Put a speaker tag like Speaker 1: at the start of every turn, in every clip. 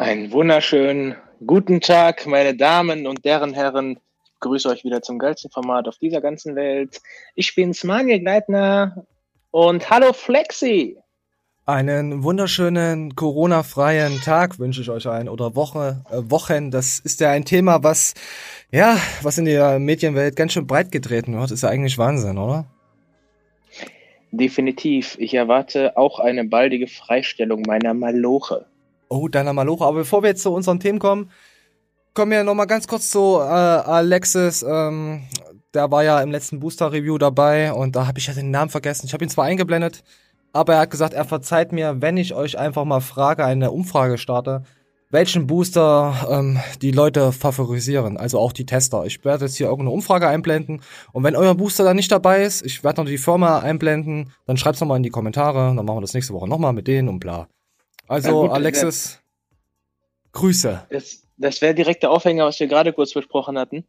Speaker 1: Einen wunderschönen guten Tag, meine Damen und deren Herren. Ich grüße euch wieder zum geilsten Format auf dieser ganzen Welt. Ich bin's, Manuel Gleitner und hallo Flexi.
Speaker 2: Einen wunderschönen Corona-freien Tag wünsche ich euch ein oder Woche, äh, Wochen. Das ist ja ein Thema, was ja, was in der Medienwelt ganz schön breit getreten wird. Ist ja eigentlich Wahnsinn, oder?
Speaker 1: Definitiv. Ich erwarte auch eine baldige Freistellung meiner Maloche.
Speaker 2: Oh, deiner Maloche. Aber bevor wir jetzt zu unseren Themen kommen, kommen wir nochmal ganz kurz zu äh, Alexis. Ähm, der war ja im letzten Booster-Review dabei und da habe ich ja den Namen vergessen. Ich habe ihn zwar eingeblendet, aber er hat gesagt, er verzeiht mir, wenn ich euch einfach mal frage, eine Umfrage starte, welchen Booster ähm, die Leute favorisieren, also auch die Tester. Ich werde jetzt hier irgendeine Umfrage einblenden und wenn euer Booster da nicht dabei ist, ich werde noch die Firma einblenden, dann schreibt's nochmal in die Kommentare, dann machen wir das nächste Woche nochmal mit denen und bla. Also gut, Alexis, Grüße.
Speaker 1: Das, das wäre direkt der Aufhänger, was wir gerade kurz besprochen hatten.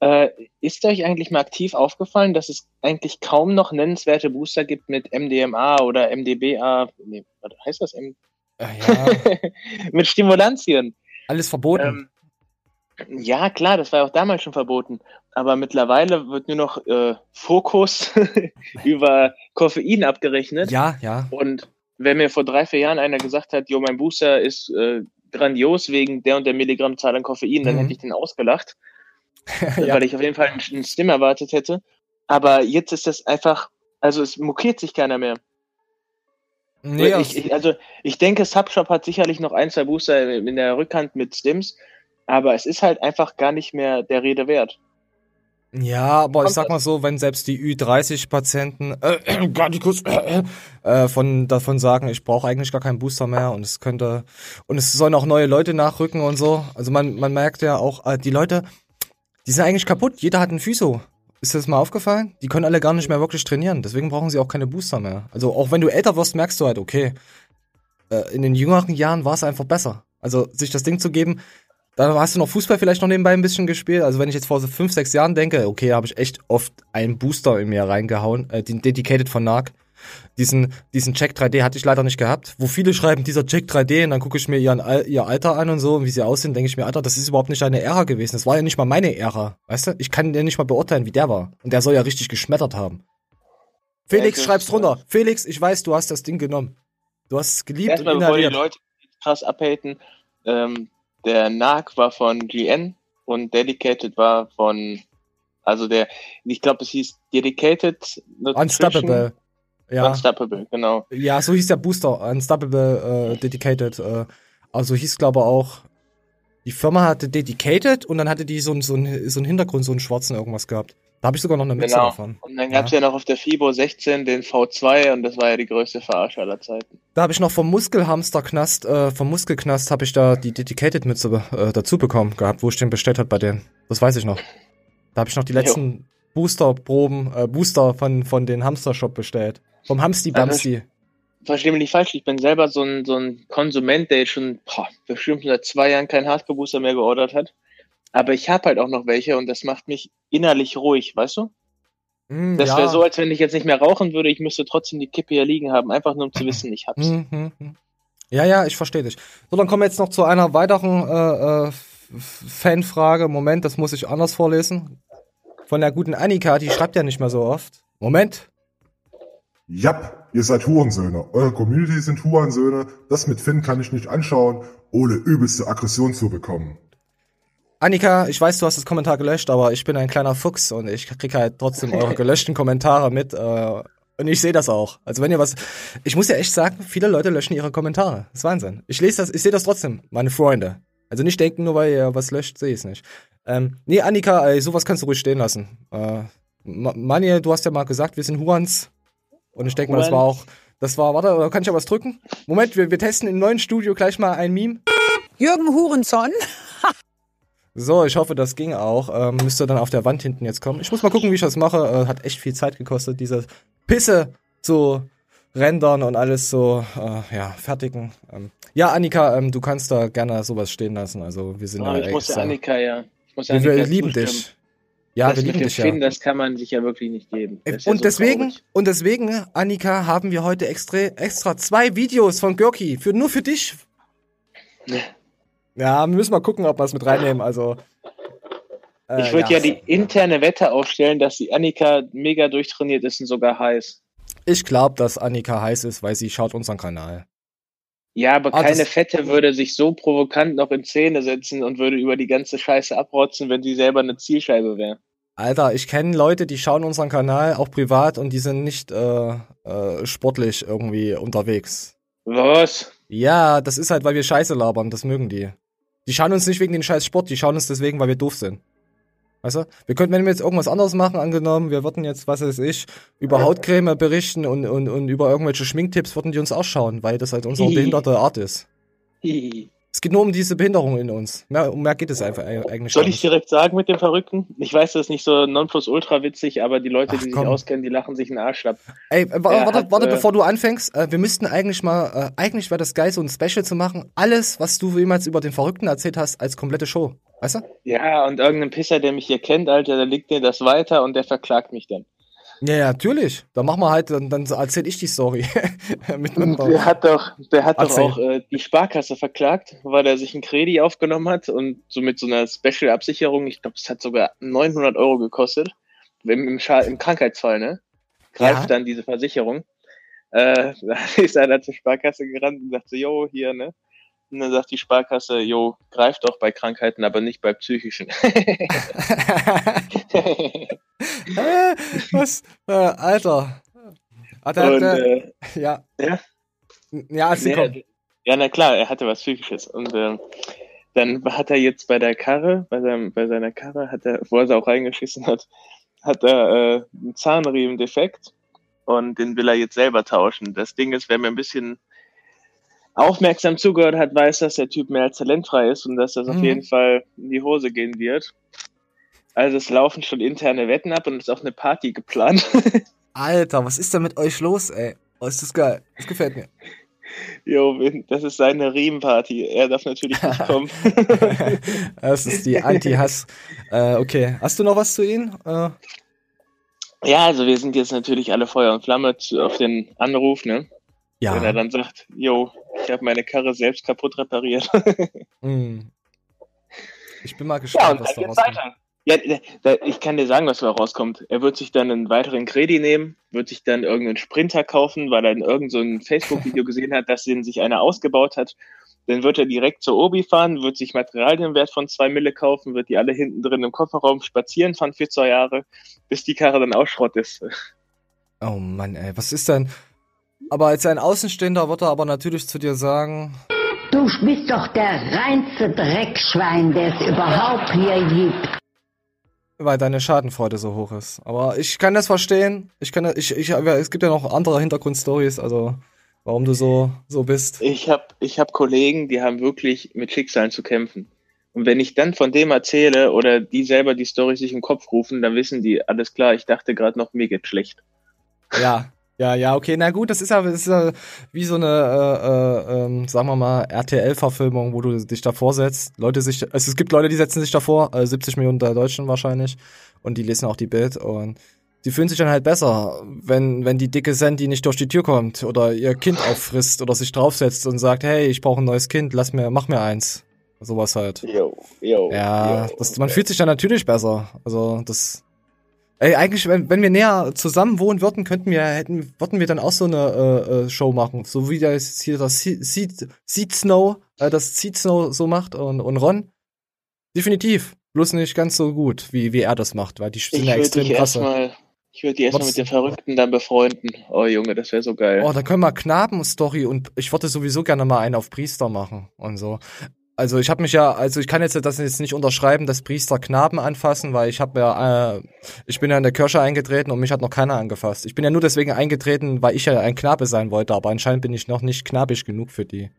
Speaker 1: Äh, ist euch eigentlich mal aktiv aufgefallen, dass es eigentlich kaum noch nennenswerte Booster gibt mit MDMA oder MDBA? Nee, was heißt das? M äh, ja. mit Stimulantien.
Speaker 2: Alles verboten.
Speaker 1: Ähm, ja, klar, das war auch damals schon verboten. Aber mittlerweile wird nur noch äh, Fokus über Koffein abgerechnet.
Speaker 2: Ja, ja.
Speaker 1: Und wenn mir vor drei, vier Jahren einer gesagt hat, jo, mein Booster ist äh, grandios wegen der und der Milligrammzahl an Koffein, dann mhm. hätte ich den ausgelacht. ja. weil ich auf jeden Fall einen Stim erwartet hätte. Aber jetzt ist das einfach, also es mokiert sich keiner mehr. Nee, ich, ich, also ich denke, Subshop hat sicherlich noch ein, zwei Booster in der Rückhand mit Stims, aber es ist halt einfach gar nicht mehr der Rede wert.
Speaker 2: Ja, aber ich sag mal so, wenn selbst die Ü30-Patienten äh, gar nicht kurz äh, äh, von davon sagen, ich brauche eigentlich gar keinen Booster mehr und es könnte und es sollen auch neue Leute nachrücken und so. Also man man merkt ja auch, äh, die Leute die sind eigentlich kaputt. Jeder hat einen Physio. Ist dir das mal aufgefallen? Die können alle gar nicht mehr wirklich trainieren. Deswegen brauchen sie auch keine Booster mehr. Also auch wenn du älter wirst, merkst du halt, okay, äh, in den jüngeren Jahren war es einfach besser. Also sich das Ding zu geben, da hast du noch Fußball vielleicht noch nebenbei ein bisschen gespielt. Also wenn ich jetzt vor so fünf, sechs Jahren denke, okay, habe ich echt oft einen Booster in mir reingehauen, äh, den Dedicated von Narc. Diesen, diesen Check 3D hatte ich leider nicht gehabt. Wo viele schreiben, dieser Check 3D, und dann gucke ich mir ihren, ihr Alter an und so, und wie sie aussehen, denke ich mir, Alter, das ist überhaupt nicht eine Ära gewesen. Das war ja nicht mal meine Ära. Weißt du? Ich kann den nicht mal beurteilen, wie der war. Und der soll ja richtig geschmettert haben. Felix, ja, schreib's drunter. Felix, ich weiß, du hast das Ding genommen. Du hast es geliebt
Speaker 1: Erstmal, und bevor die Leute krass abhaten, ähm, der NAC war von GN und Dedicated war von, also der, ich glaube, es hieß Dedicated
Speaker 2: Nutrition. Unstoppable.
Speaker 1: Ja. Unstoppable, genau.
Speaker 2: Ja, so hieß der Booster, Unstoppable äh, Dedicated. Äh, also hieß, glaube ich, auch, die Firma hatte Dedicated und dann hatte die so, so, so einen Hintergrund, so einen schwarzen irgendwas gehabt. Da habe ich sogar noch eine Mütze genau. davon.
Speaker 1: Und dann gab es ja. ja. noch auf der FIBO 16 den V2 und das war ja die größte Verarsche aller Zeiten.
Speaker 2: Da habe ich noch vom Muskelhamsterknast, äh, vom Muskelknast habe ich da die Dedicated-Mütze äh, dazu bekommen gehabt, wo ich den bestellt habe bei denen. Das weiß ich noch. Da habe ich noch die letzten Booster-Proben, äh, Booster von, von den Hamster-Shop bestellt. Vom Hamsti Bamsti. Also,
Speaker 1: verstehe mich nicht falsch, ich bin selber so ein, so ein Konsument, der jetzt schon boah, bestimmt seit zwei Jahren keinen Hardcore-Booster mehr geordert hat. Aber ich habe halt auch noch welche und das macht mich innerlich ruhig, weißt du? Mm, das ja. wäre so, als wenn ich jetzt nicht mehr rauchen würde, ich müsste trotzdem die Kippe hier liegen haben, einfach nur um zu wissen, ich hab's. Mm, mm,
Speaker 2: ja, ja, ich verstehe dich. So, dann kommen wir jetzt noch zu einer weiteren äh, äh, Fanfrage. Moment, das muss ich anders vorlesen. Von der guten Annika, die schreibt ja nicht mehr so oft. Moment.
Speaker 3: Jap, ihr seid Hurensöhne. Eure Community sind Hurensöhne. Das mit Finn kann ich nicht anschauen, ohne übelste Aggression zu bekommen.
Speaker 2: Annika, ich weiß, du hast das Kommentar gelöscht, aber ich bin ein kleiner Fuchs und ich krieg halt trotzdem eure gelöschten Kommentare mit. Äh, und ich sehe das auch. Also wenn ihr was. Ich muss ja echt sagen, viele Leute löschen ihre Kommentare. Das ist Wahnsinn. Ich lese das, ich sehe das trotzdem, meine Freunde. Also nicht denken, nur weil ihr was löscht, sehe ich es nicht. Ähm, nee, Annika, ey, sowas kannst du ruhig stehen lassen. Äh, Manje, du hast ja mal gesagt, wir sind Hurans. Und ich denke mal, das war auch, das war, warte, kann ich ja was drücken? Moment, wir, wir testen im neuen Studio gleich mal ein Meme.
Speaker 4: Jürgen Hurenson.
Speaker 2: so, ich hoffe, das ging auch. Ähm, müsste dann auf der Wand hinten jetzt kommen. Ich muss mal gucken, wie ich das mache. Äh, hat echt viel Zeit gekostet, diese Pisse zu rendern und alles so, äh, ja, fertigen. Ähm, ja, Annika, ähm, du kannst da gerne sowas stehen lassen. Also wir sind
Speaker 1: oh,
Speaker 2: ja
Speaker 1: Ich muss Annika, ja. Ich muss
Speaker 2: Annika wir lieben zustimmen. dich.
Speaker 1: Ja, das wir lieben dich Finn, ja. Das kann man sich ja wirklich nicht geben.
Speaker 2: und ja deswegen, so und deswegen, Annika, haben wir heute extra, extra zwei Videos von Görki für nur für dich. Ja, wir müssen mal gucken, ob wir es mit reinnehmen. Also.
Speaker 1: Äh, ich würde ja. ja. die interne Wette aufstellen, dass die Annika mega durchtrainiert ist und sogar heiß.
Speaker 2: Ich glaube, dass Annika heiß ist, weil sie schaut unseren Kanal.
Speaker 1: Ja, aber ah, keine Fette würde sich so provokant noch in Szene setzen und würde über die ganze Scheiße abrotzen, wenn sie selber eine Zielscheibe wäre.
Speaker 2: Alter, ich kenne Leute, die schauen unseren Kanal auch privat und die sind nicht äh, äh, sportlich irgendwie unterwegs.
Speaker 1: Was?
Speaker 2: Ja, das ist halt, weil wir Scheiße labern, das mögen die. Die schauen uns nicht wegen den scheiß Sport, die schauen uns deswegen, weil wir doof sind. Weißt du? Wir könnten, wenn wir jetzt irgendwas anderes machen, angenommen, wir würden jetzt, was weiß ich, über Hautcreme berichten und, und, und über irgendwelche Schminktipps, würden die uns auch schauen, weil das halt unsere behinderte Art ist. Es geht nur um diese Behinderung in uns. Mehr, um mehr geht es einfach eigentlich
Speaker 1: Soll ich direkt sagen mit dem Verrückten? Ich weiß, das ist nicht so nonplusultra witzig, aber die Leute, Ach, die komm. sich auskennen, die lachen sich einen Arsch ab.
Speaker 2: Ey, warte, hat, warte, äh, bevor du anfängst. Äh, wir müssten eigentlich mal, äh, eigentlich wäre das geil, so ein Special zu machen. Alles, was du jemals über den Verrückten erzählt hast, als komplette Show. Weißt du?
Speaker 1: Ja, und irgendein Pisser, der mich hier kennt, Alter, der legt mir das weiter und der verklagt mich dann.
Speaker 2: Ja, ja, natürlich. Dann machen wir halt, dann, dann erzähle ich die Story.
Speaker 1: der hat doch, der hat doch auch äh, die Sparkasse verklagt, weil er sich ein Kredi aufgenommen hat und so mit so einer Special-Absicherung, ich glaube, es hat sogar 900 Euro gekostet, im, im, im Krankheitsfall, ne? Greift ja. dann diese Versicherung. Äh, da ist einer zur Sparkasse gerannt und sagte, jo, hier, ne? Und dann sagt die Sparkasse, jo, greift doch bei Krankheiten, aber nicht bei psychischen.
Speaker 2: Was? Äh, Alter. Hat er, Und, äh, ja.
Speaker 1: Ja?
Speaker 2: Ja, nee,
Speaker 1: ja, na klar, er hatte was Psychisches. Und äh, dann hat er jetzt bei der Karre, bei, seinem, bei seiner Karre, hat er, wo er sie auch reingeschissen hat, hat er äh, einen Zahnriemen defekt und den will er jetzt selber tauschen. Das Ding ist, wer mir ein bisschen aufmerksam zugehört hat, weiß, dass der Typ mehr als talentfrei ist und dass das mhm. auf jeden Fall in die Hose gehen wird. Also es laufen schon interne Wetten ab und es ist auch eine Party geplant.
Speaker 2: Alter, was ist denn mit euch los, ey? Oh, ist das geil. Das gefällt mir.
Speaker 1: Jo, das ist seine Riemenparty. Er darf natürlich nicht kommen.
Speaker 2: das ist die Anti-Hass. Äh, okay, hast du noch was zu ihnen? Äh.
Speaker 1: Ja, also wir sind jetzt natürlich alle Feuer und Flamme auf den Anruf, ne? Ja. Wenn er dann sagt, jo, ich habe meine Karre selbst kaputt repariert.
Speaker 2: mm. Ich bin mal gespannt,
Speaker 1: ja, was da rauskommt. Weiter. Ja, ich kann dir sagen, was da rauskommt. Er wird sich dann einen weiteren Kredi nehmen, wird sich dann irgendeinen Sprinter kaufen, weil er in irgendein so Facebook-Video gesehen hat, dass den sich einer ausgebaut hat. Dann wird er direkt zur Obi fahren, wird sich Materialienwert von zwei Mille kaufen, wird die alle hinten drin im Kofferraum spazieren fahren für zwei Jahre, bis die Karre dann auch Schrott ist.
Speaker 2: Oh Mann, ey, was ist denn? Aber als ein Außenstehender wird er aber natürlich zu dir sagen.
Speaker 5: Du bist doch der reinste Dreckschwein, der es überhaupt hier gibt
Speaker 2: weil deine Schadenfreude so hoch ist. Aber ich kann das verstehen. Ich kann, ich, ich, es gibt ja noch andere Hintergrundstories, also warum du so, so bist.
Speaker 1: Ich habe ich hab Kollegen, die haben wirklich mit Schicksalen zu kämpfen. Und wenn ich dann von dem erzähle oder die selber die Story sich im Kopf rufen, dann wissen die, alles klar, ich dachte gerade noch, mir geht schlecht.
Speaker 2: Ja, ja, ja, okay, na gut, das ist ja, das ist ja wie so eine, äh, äh, ähm, sagen wir mal, RTL-Verfilmung, wo du dich davor setzt. Leute sich, also es gibt Leute, die setzen sich davor, äh, 70 Millionen der Deutschen wahrscheinlich, und die lesen auch die Bild und die fühlen sich dann halt besser, wenn, wenn die dicke Sandy nicht durch die Tür kommt oder ihr Kind auffrisst oder sich draufsetzt und sagt, hey, ich brauche ein neues Kind, lass mir, mach mir eins. Sowas halt.
Speaker 1: Yo, yo,
Speaker 2: ja, yo, das, man fühlt sich dann natürlich besser. Also das Ey, eigentlich, wenn, wenn wir näher zusammen wohnen würden, könnten wir, hätten, würden wir dann auch so eine äh, äh Show machen. So wie das hier das Seed, Seed Snow, äh, das Seed Snow so macht und, und Ron. Definitiv. Bloß nicht ganz so gut, wie, wie er das macht, weil die sind ja extrem krass.
Speaker 1: Ich würde die erstmal mit den Verrückten dann befreunden. Oh Junge, das wäre so geil.
Speaker 2: Oh, da können wir Knaben-Story und ich würde sowieso gerne mal einen auf Priester machen und so. Also ich habe mich ja, also ich kann jetzt das jetzt nicht unterschreiben, dass Priester Knaben anfassen, weil ich habe ja, äh, ich bin ja in der Kirche eingetreten und mich hat noch keiner angefasst. Ich bin ja nur deswegen eingetreten, weil ich ja ein Knabe sein wollte, aber anscheinend bin ich noch nicht knabisch genug für die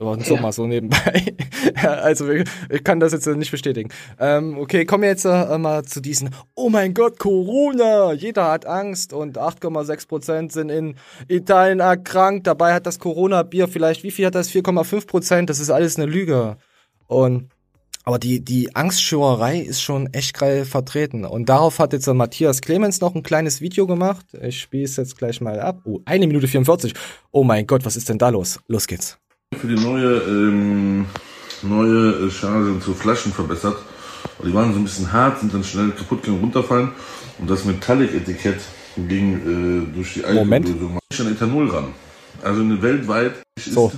Speaker 2: Pastoren. Und so ja. mal so nebenbei. also ich kann das jetzt nicht bestätigen. Ähm, okay, kommen wir jetzt äh, mal zu diesen, oh mein Gott, Corona, jeder hat Angst und 8,6 Prozent sind in Italien erkrankt. Dabei hat das Corona-Bier vielleicht, wie viel hat das? 4,5 Prozent, das ist alles eine Lüge. Und aber die, die Angstschürerei ist schon echt geil vertreten. Und darauf hat jetzt Matthias Clemens noch ein kleines Video gemacht. Ich spiele es jetzt gleich mal ab. Oh, eine Minute 44. Oh mein Gott, was ist denn da los? Los geht's.
Speaker 6: Für die neue, ähm, neue äh, Charge zu Flaschen verbessert. Die waren so ein bisschen hart, sind dann schnell kaputt gegangen, runterfallen. Und das Metallic-Etikett ging äh, durch die Alkohollösung nicht an Ethanol ran. Also eine weltweit
Speaker 2: so.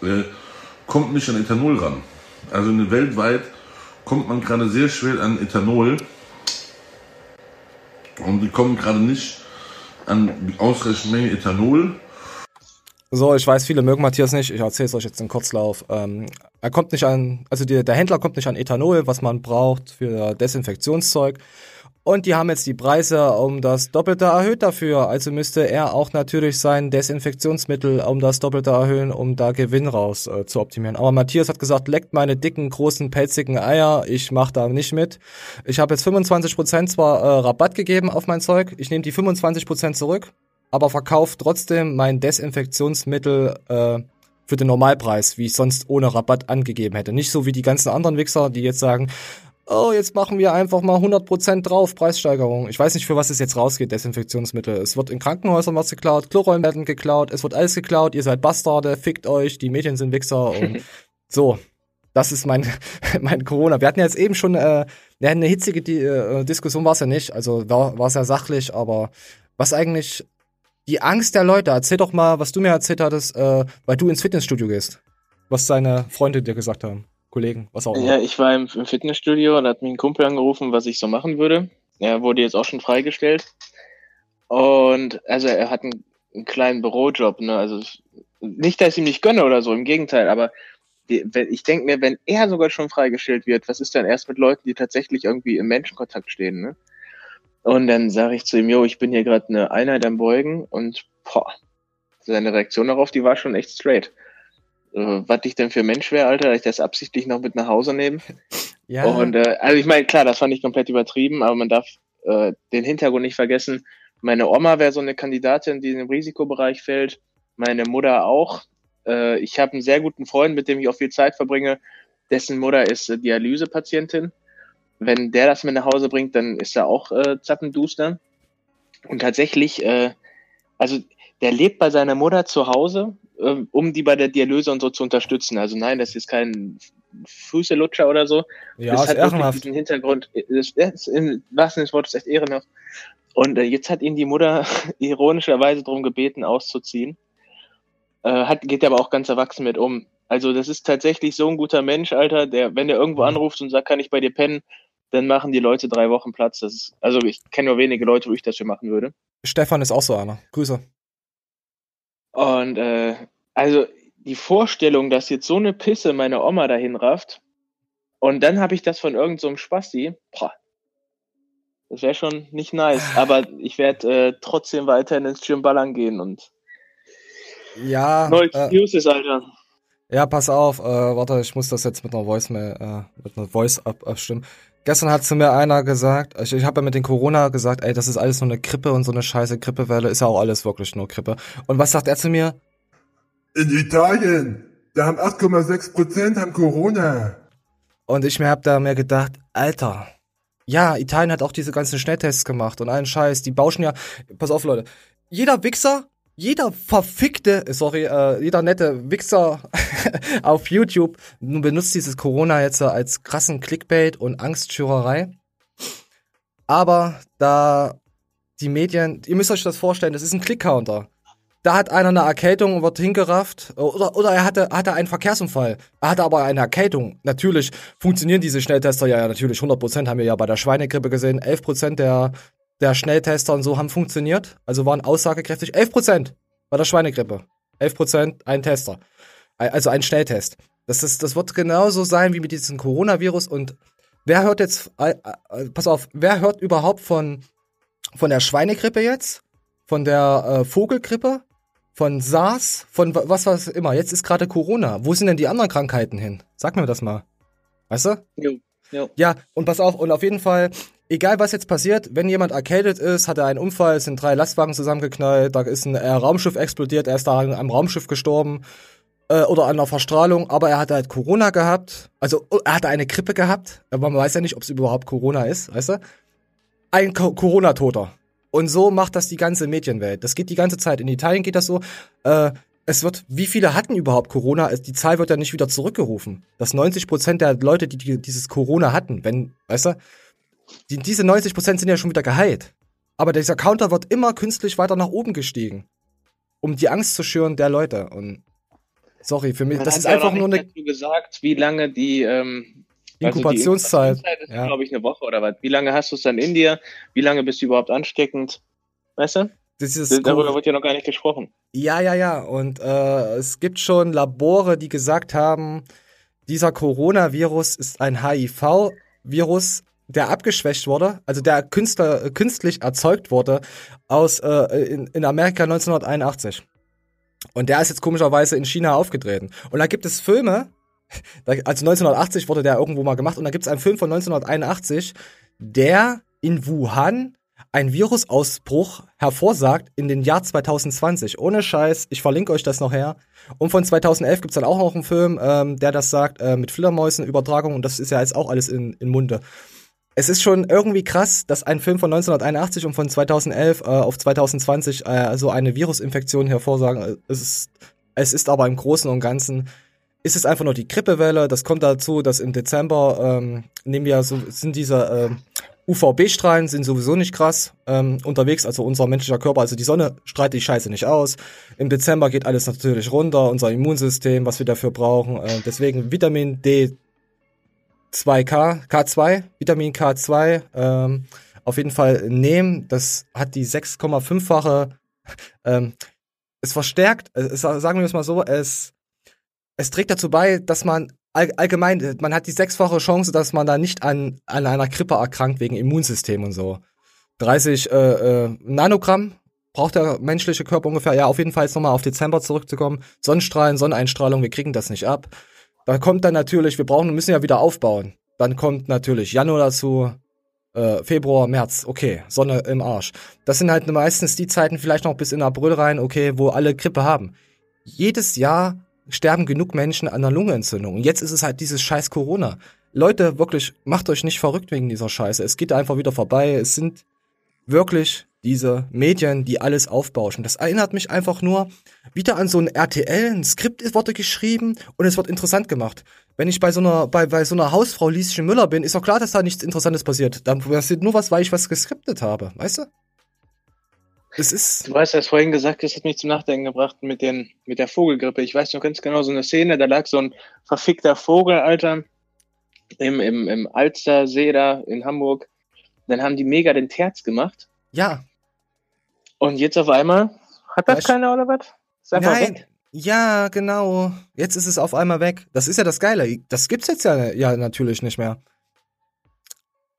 Speaker 6: ist, äh, kommt nicht an Ethanol ran. Also eine weltweit kommt man gerade sehr schwer an Ethanol. Und die kommen gerade nicht an ausreichend Menge Ethanol.
Speaker 2: So, ich weiß, viele mögen Matthias nicht. Ich erzähle es euch jetzt in Kurzlauf. Ähm, er kommt nicht an, also die, der Händler kommt nicht an Ethanol, was man braucht für Desinfektionszeug. Und die haben jetzt die Preise um das Doppelte erhöht dafür. Also müsste er auch natürlich sein Desinfektionsmittel um das Doppelte erhöhen, um da Gewinn raus äh, zu optimieren. Aber Matthias hat gesagt, leckt meine dicken, großen, pelzigen Eier. Ich mach da nicht mit. Ich habe jetzt 25% zwar äh, Rabatt gegeben auf mein Zeug. Ich nehme die 25% zurück, aber verkaufe trotzdem mein Desinfektionsmittel äh, für den Normalpreis, wie ich sonst ohne Rabatt angegeben hätte. Nicht so wie die ganzen anderen Wichser, die jetzt sagen, oh, jetzt machen wir einfach mal 100% drauf, Preissteigerung. Ich weiß nicht, für was es jetzt rausgeht, Desinfektionsmittel. Es wird in Krankenhäusern was geklaut, Chlorrollen werden geklaut, es wird alles geklaut, ihr seid Bastarde, fickt euch, die Medien sind Wichser und so. Das ist mein, mein Corona. Wir hatten ja jetzt eben schon äh, eine hitzige die, äh, Diskussion, war es ja nicht. Also war es ja sachlich, aber was eigentlich die Angst der Leute, erzähl doch mal, was du mir erzählt hattest, äh, weil du ins Fitnessstudio gehst. Was deine Freunde dir gesagt haben. Kollegen, was auch immer.
Speaker 1: Ja, ich war im, im Fitnessstudio und hat mich ein Kumpel angerufen, was ich so machen würde. Er wurde jetzt auch schon freigestellt. Und also er hat einen, einen kleinen Bürojob, ne? Also nicht, dass ich ihm nicht gönne oder so, im Gegenteil, aber ich denke mir, wenn er sogar schon freigestellt wird, was ist dann erst mit Leuten, die tatsächlich irgendwie im Menschenkontakt stehen, ne? Und dann sage ich zu ihm, jo, ich bin hier gerade eine Einheit am Beugen und boah, seine Reaktion darauf, die war schon echt straight äh, was ich denn für Mensch wäre, Alter, dass ich das absichtlich noch mit nach Hause nehme. Ja. Und äh, also ich meine, klar, das fand ich komplett übertrieben, aber man darf äh, den Hintergrund nicht vergessen. Meine Oma wäre so eine Kandidatin, die in den Risikobereich fällt. Meine Mutter auch. Äh, ich habe einen sehr guten Freund, mit dem ich auch viel Zeit verbringe. Dessen Mutter ist Dialysepatientin. Wenn der das mit nach Hause bringt, dann ist er auch äh, zappenduster. Und tatsächlich, äh, also der lebt bei seiner Mutter zu Hause ähm, um die bei der Dialyse und so zu unterstützen. Also nein, das ist kein Füßelutscher oder so.
Speaker 2: Ja, das ist hat ehrenhaft.
Speaker 1: diesen Hintergrund, das ist im wahrsten Sinne des echt ehrenhaft. Und äh, jetzt hat ihn die Mutter ironischerweise darum gebeten, auszuziehen. Äh, hat, geht aber auch ganz erwachsen mit um. Also das ist tatsächlich so ein guter Mensch, Alter, der, wenn der irgendwo mhm. anruft und sagt, kann ich bei dir pennen, dann machen die Leute drei Wochen Platz. Das ist, also ich kenne nur wenige Leute, wo ich das für machen würde.
Speaker 2: Stefan ist auch so einer. Grüße.
Speaker 1: Und äh, also die Vorstellung, dass jetzt so eine Pisse meine Oma dahin rafft und dann habe ich das von irgendeinem so Spasti, boah, das wäre schon nicht nice. Aber ich werde äh, trotzdem weiterhin ins Gym ballern gehen und
Speaker 2: ja,
Speaker 1: neue äh, ist, Alter.
Speaker 2: Ja, pass auf, äh, warte, ich muss das jetzt mit einer Voice äh, mit einer Voice ab abstimmen. Gestern hat zu mir einer gesagt, ich, ich habe ja mit den Corona gesagt, ey, das ist alles nur eine Grippe und so eine scheiße Grippewelle, ist ja auch alles wirklich nur Grippe. Und was sagt er zu mir?
Speaker 3: In Italien, da haben 8,6 Prozent haben Corona.
Speaker 2: Und ich mir hab da mir gedacht, Alter, ja, Italien hat auch diese ganzen Schnelltests gemacht und allen Scheiß, die bauschen ja, pass auf Leute, jeder Wichser jeder verfickte, sorry, äh, jeder nette Wichser auf YouTube benutzt dieses Corona jetzt als krassen Clickbait und Angstschürerei. Aber da die Medien, ihr müsst euch das vorstellen, das ist ein Clickcounter. Da hat einer eine Erkältung und wird hingerafft. Oder, oder er hatte, hatte einen Verkehrsunfall. Er hatte aber eine Erkältung. Natürlich funktionieren diese Schnelltester ja, ja natürlich 100% haben wir ja bei der Schweinegrippe gesehen. 11% der der Schnelltester und so haben funktioniert. Also waren aussagekräftig. 11% bei der Schweinegrippe. 11% ein Tester. Also ein Schnelltest. Das, ist, das wird genauso sein wie mit diesem Coronavirus. Und wer hört jetzt, äh, äh, pass auf, wer hört überhaupt von, von der Schweinegrippe jetzt? Von der äh, Vogelgrippe? Von SARS? Von was was immer. Jetzt ist gerade Corona. Wo sind denn die anderen Krankheiten hin? Sag mir das mal. Weißt du?
Speaker 1: Jo. Jo.
Speaker 2: Ja, und pass auf, und auf jeden Fall, egal was jetzt passiert, wenn jemand erkältet ist, hat er einen Unfall, sind drei Lastwagen zusammengeknallt, da ist ein äh, Raumschiff explodiert, er ist da einem Raumschiff gestorben äh, oder an einer Verstrahlung, aber er hatte halt Corona gehabt, also oh, er hatte eine Grippe gehabt, aber man weiß ja nicht, ob es überhaupt Corona ist, weißt du? Ein Co Corona-Toter. Und so macht das die ganze Medienwelt. Das geht die ganze Zeit. In Italien geht das so. Äh, es wird, wie viele hatten überhaupt Corona? Die Zahl wird ja nicht wieder zurückgerufen. Dass 90 Prozent der Leute, die, dieses Corona hatten, wenn, weißt du, die, diese 90 Prozent sind ja schon wieder geheilt. Aber dieser Counter wird immer künstlich weiter nach oben gestiegen. Um die Angst zu schüren der Leute. Und sorry, für mich, das ist einfach nur eine.
Speaker 1: gesagt, wie lange die, ähm,
Speaker 2: Inkubationszeit. Also die
Speaker 1: Inkubationszeit ist, ja. glaube ich, eine Woche oder was. Wie lange hast du es dann in dir? Wie lange bist du überhaupt ansteckend? Weißt du? Darüber wird ja noch gar nicht gesprochen.
Speaker 2: Ja, ja, ja. Und äh, es gibt schon Labore, die gesagt haben, dieser Coronavirus ist ein HIV-Virus, der abgeschwächt wurde, also der Künstler, künstlich erzeugt wurde aus äh, in, in Amerika 1981. Und der ist jetzt komischerweise in China aufgetreten. Und da gibt es Filme, also 1980 wurde der irgendwo mal gemacht, und da gibt es einen Film von 1981, der in Wuhan ein Virusausbruch hervorsagt in den Jahr 2020. Ohne Scheiß, ich verlinke euch das noch her. Und von 2011 gibt's dann auch noch einen Film, ähm, der das sagt, äh, mit Fledermäusen, Übertragung, und das ist ja jetzt auch alles in, in Munde. Es ist schon irgendwie krass, dass ein Film von 1981 und von 2011 äh, auf 2020 äh, so eine Virusinfektion hervorsagen. Es ist, es ist aber im Großen und Ganzen ist es einfach nur die Grippewelle. Das kommt dazu, dass im Dezember ähm, nehmen wir so sind diese äh, UVB-Strahlen sind sowieso nicht krass ähm, unterwegs, also unser menschlicher Körper, also die Sonne strahlt die Scheiße nicht aus. Im Dezember geht alles natürlich runter, unser Immunsystem, was wir dafür brauchen. Äh, deswegen Vitamin D 2K, K2, Vitamin K2, ähm, auf jeden Fall nehmen. Das hat die 6,5-fache, ähm, es verstärkt, es, sagen wir es mal so, es, es trägt dazu bei, dass man all, allgemein, man hat die sechsfache Chance, dass man da nicht an, an einer Grippe erkrankt wegen Immunsystem und so. 30 äh, äh, Nanogramm braucht der menschliche Körper ungefähr. Ja, auf jeden Fall jetzt nochmal auf Dezember zurückzukommen. Sonnenstrahlen, Sonneneinstrahlung, wir kriegen das nicht ab. Da kommt dann natürlich, wir brauchen, müssen ja wieder aufbauen. Dann kommt natürlich Januar dazu, äh, Februar, März, okay, Sonne im Arsch. Das sind halt meistens die Zeiten, vielleicht noch bis in April rein, okay, wo alle Grippe haben. Jedes Jahr sterben genug Menschen an einer Lungenentzündung. Und jetzt ist es halt dieses scheiß Corona. Leute, wirklich, macht euch nicht verrückt wegen dieser Scheiße. Es geht einfach wieder vorbei. Es sind wirklich diese Medien, die alles aufbauschen. Das erinnert mich einfach nur wieder an so ein RTL, ein Skript wurde geschrieben und es wird interessant gemacht. Wenn ich bei so einer, bei, bei so einer Hausfrau Lieschen Müller bin, ist doch klar, dass da nichts Interessantes passiert. Dann passiert nur was, weil ich was geskriptet habe, weißt du?
Speaker 1: Es ist. Du hast ja vorhin gesagt, das hat mich zum Nachdenken gebracht mit, den, mit der Vogelgrippe. Ich weiß noch ganz genau so eine Szene, da lag so ein verfickter Vogel, Alter, im, im, im Alstersee da in Hamburg. Dann haben die mega den Terz gemacht.
Speaker 2: Ja.
Speaker 1: Und jetzt auf einmal hat das keiner oder was?
Speaker 2: Ist einfach Nein. weg. Ja, genau. Jetzt ist es auf einmal weg. Das ist ja das Geile. Das gibt's jetzt ja, ja natürlich nicht mehr.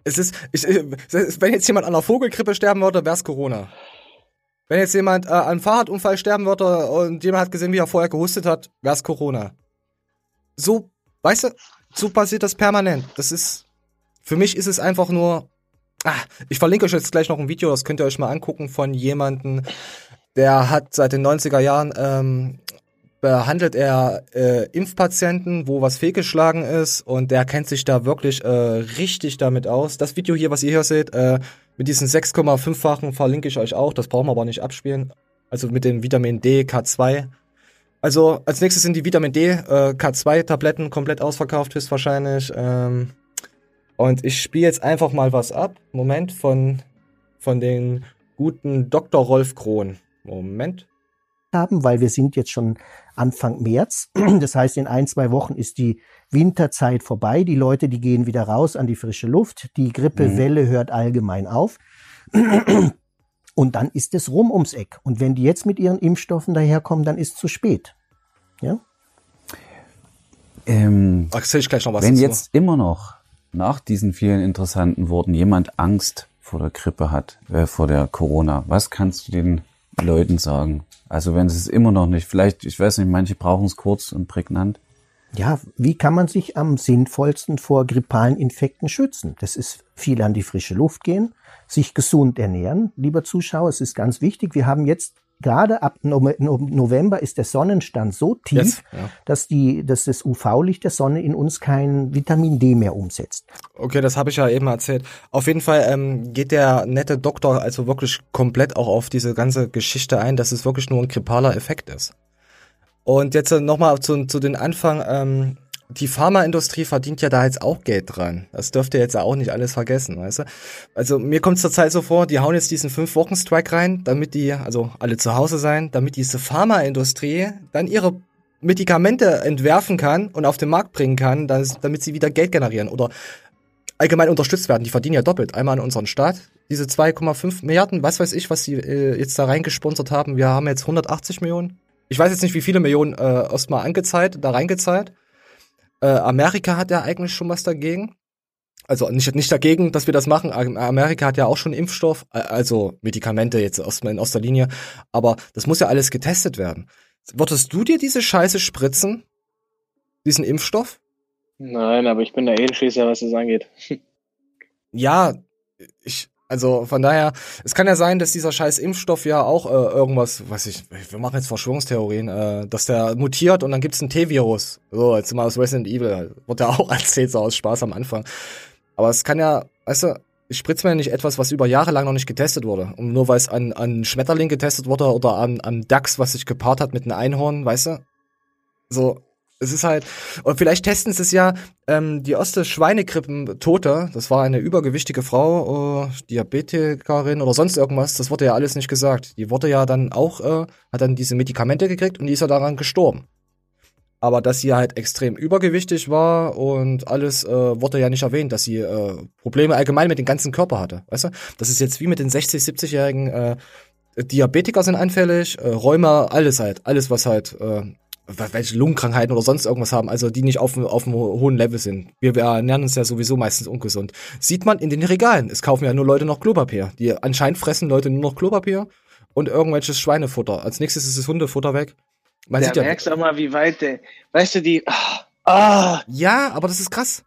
Speaker 2: Es ist, ich, wenn jetzt jemand an einer Vogelgrippe sterben würde, wär's Corona. Wenn jetzt jemand äh, an einem Fahrradunfall sterben würde und jemand hat gesehen, wie er vorher gehustet hat, wär's Corona. So, weißt du, so passiert das permanent. Das ist, für mich ist es einfach nur, ah, ich verlinke euch jetzt gleich noch ein Video, das könnt ihr euch mal angucken von jemanden, der hat seit den 90er Jahren ähm, behandelt er äh, Impfpatienten, wo was fehlgeschlagen ist und der kennt sich da wirklich äh, richtig damit aus. Das Video hier, was ihr hier seht, äh, mit diesen 6,5-fachen verlinke ich euch auch, das brauchen wir aber nicht abspielen. Also mit dem Vitamin D K2. Also als nächstes sind die Vitamin D äh, K2-Tabletten komplett ausverkauft, höchstwahrscheinlich. Ähm, und ich spiele jetzt einfach mal was ab. Moment, von, von den guten Dr. Rolf Krohn. Moment
Speaker 7: haben, weil wir sind jetzt schon Anfang März. Das heißt, in ein, zwei Wochen ist die Winterzeit vorbei. Die Leute, die gehen wieder raus an die frische Luft. Die Grippewelle mhm. hört allgemein auf. Und dann ist es rum ums Eck. Und wenn die jetzt mit ihren Impfstoffen daherkommen, dann ist es zu spät. Ja?
Speaker 8: Ähm, Ach, ich gleich noch was wenn jetzt immer noch nach diesen vielen interessanten Worten jemand Angst vor der Grippe hat, äh, vor der Corona, was kannst du den Leuten sagen? Also wenn es immer noch nicht, vielleicht, ich weiß nicht, manche brauchen es kurz und prägnant.
Speaker 7: Ja, wie kann man sich am sinnvollsten vor grippalen Infekten schützen? Das ist viel an die frische Luft gehen, sich gesund ernähren, lieber Zuschauer, es ist ganz wichtig. Wir haben jetzt gerade ab November ist der Sonnenstand so tief, yes, ja. dass, die, dass das UV-Licht der Sonne in uns kein Vitamin D mehr umsetzt.
Speaker 2: Okay, das habe ich ja eben erzählt. Auf jeden Fall ähm, geht der nette Doktor also wirklich komplett auch auf diese ganze Geschichte ein, dass es wirklich nur ein grippaler Effekt ist. Und jetzt nochmal zu, zu den Anfang, ähm, die Pharmaindustrie verdient ja da jetzt auch Geld dran. Das dürft ihr jetzt auch nicht alles vergessen, weißt du? Also mir kommt es zurzeit so vor, die hauen jetzt diesen fünf Wochen Strike rein, damit die, also alle zu Hause sein, damit diese Pharmaindustrie dann ihre Medikamente entwerfen kann und auf den Markt bringen kann, dass, damit sie wieder Geld generieren oder allgemein unterstützt werden. Die verdienen ja doppelt. Einmal an unseren Staat, diese 2,5 Milliarden, was weiß ich, was sie äh, jetzt da reingesponsert haben. Wir haben jetzt 180 Millionen. Ich weiß jetzt nicht, wie viele Millionen äh, erstmal angezahlt, da reingezahlt. Äh, Amerika hat ja eigentlich schon was dagegen. Also nicht, nicht dagegen, dass wir das machen. Amerika hat ja auch schon Impfstoff, äh, also Medikamente jetzt aus, in erster Linie. Aber das muss ja alles getestet werden. Wolltest du dir diese Scheiße spritzen? Diesen Impfstoff?
Speaker 1: Nein, aber ich bin der Edelschießer, was das angeht.
Speaker 2: ja, ich, also von daher, es kann ja sein, dass dieser scheiß Impfstoff ja auch äh, irgendwas, weiß ich, wir machen jetzt Verschwörungstheorien, äh, dass der mutiert und dann gibt's ein T-Virus. So, jetzt mal aus Resident Evil, wird ja auch erzählt, so aus Spaß am Anfang. Aber es kann ja, weißt du, ich spritze mir nicht etwas, was über Jahre lang noch nicht getestet wurde. Und nur weil es an, an Schmetterling getestet wurde oder an, an Dachs, was sich gepaart hat mit einem Einhorn, weißt du? So, es ist halt, und vielleicht testen sie es ja, ähm, die erste Schweinegrippen-Tote, das war eine übergewichtige Frau, äh, Diabetikerin oder sonst irgendwas, das wurde ja alles nicht gesagt. Die wurde ja dann auch, äh, hat dann diese Medikamente gekriegt und die ist ja daran gestorben. Aber dass sie halt extrem übergewichtig war und alles äh, wurde ja nicht erwähnt, dass sie äh, Probleme allgemein mit dem ganzen Körper hatte. Weißt du? Das ist jetzt wie mit den 60, 70-jährigen äh, Diabetiker sind anfällig, äh, Rheuma, alles halt, alles was halt äh, welche Lungenkrankheiten oder sonst irgendwas haben, also die nicht auf, auf einem hohen Level sind. Wir, wir ernähren uns ja sowieso meistens ungesund. Sieht man in den Regalen. Es kaufen ja nur Leute noch Klopapier. Die anscheinend fressen Leute nur noch Klopapier und irgendwelches Schweinefutter. Als nächstes ist das Hundefutter weg.
Speaker 1: Man da sieht ja, merkst du auch mal, wie weit der, weißt du, die, ah, ah.
Speaker 2: Ja, aber das ist krass.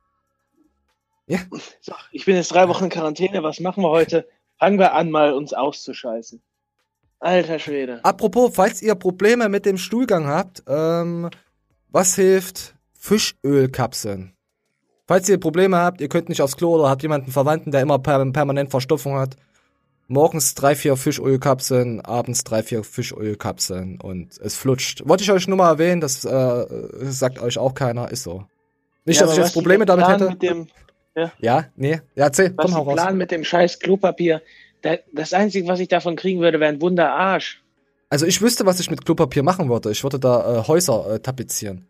Speaker 1: Ja. So, ich bin jetzt drei Wochen in Quarantäne, was machen wir heute? Fangen wir an, mal uns auszuscheißen. Alter Schwede.
Speaker 2: Apropos, falls ihr Probleme mit dem Stuhlgang habt, ähm, was hilft? Fischölkapseln. Falls ihr Probleme habt, ihr könnt nicht aufs Klo oder habt jemanden Verwandten, der immer per permanent Verstopfung hat, morgens drei, vier Fischölkapseln, abends drei, vier Fischölkapseln und es flutscht. Wollte ich euch nur mal erwähnen, das äh, sagt euch auch keiner, ist so. Nicht, ja, dass ich jetzt Probleme damit hätte. Dem, ja? ja, nee, ja, erzähl,
Speaker 1: was komm, hau raus. Plan mit dem scheiß Klopapier, das Einzige, was ich davon kriegen würde, wäre ein Wunderarsch.
Speaker 2: Also ich wüsste, was ich mit Klopapier machen würde. Ich würde da äh, Häuser äh, tapezieren.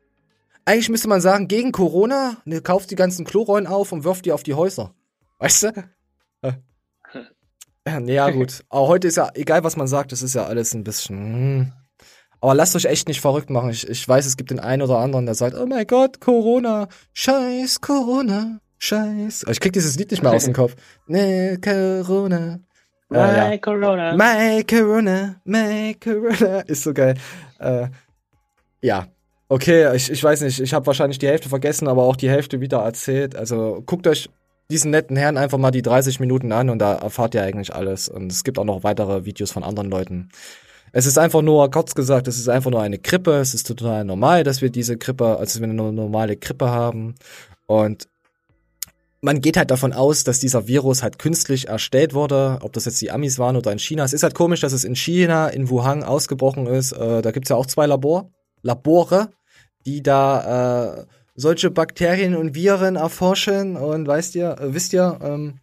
Speaker 2: Eigentlich müsste man sagen, gegen Corona, ne, kauft die ganzen Klorollen auf und wirft die auf die Häuser. Weißt du? ja, ja, gut. Aber heute ist ja, egal was man sagt, das ist ja alles ein bisschen. Hm. Aber lasst euch echt nicht verrückt machen. Ich, ich weiß, es gibt den einen oder anderen, der sagt, oh mein Gott, Corona, scheiß Corona, scheiß. Ich krieg dieses Lied nicht mehr aus dem Kopf. Ne, Corona,
Speaker 1: My äh, ja. Corona.
Speaker 2: My Corona, my Corona. Ist so geil. Äh, ja. Okay, ich, ich weiß nicht, ich habe wahrscheinlich die Hälfte vergessen, aber auch die Hälfte wieder erzählt. Also guckt euch diesen netten Herrn einfach mal die 30 Minuten an und da erfahrt ihr eigentlich alles. Und es gibt auch noch weitere Videos von anderen Leuten. Es ist einfach nur, kurz gesagt, es ist einfach nur eine Krippe. Es ist total normal, dass wir diese Krippe, also wenn wir eine normale Krippe haben. Und man geht halt davon aus, dass dieser Virus halt künstlich erstellt wurde, ob das jetzt die Amis waren oder in China. Es ist halt komisch, dass es in China, in Wuhan ausgebrochen ist. Äh, da gibt's ja auch zwei Labor, Labore, die da äh, solche Bakterien und Viren erforschen. Und weißt ihr, äh, wisst ihr, ähm,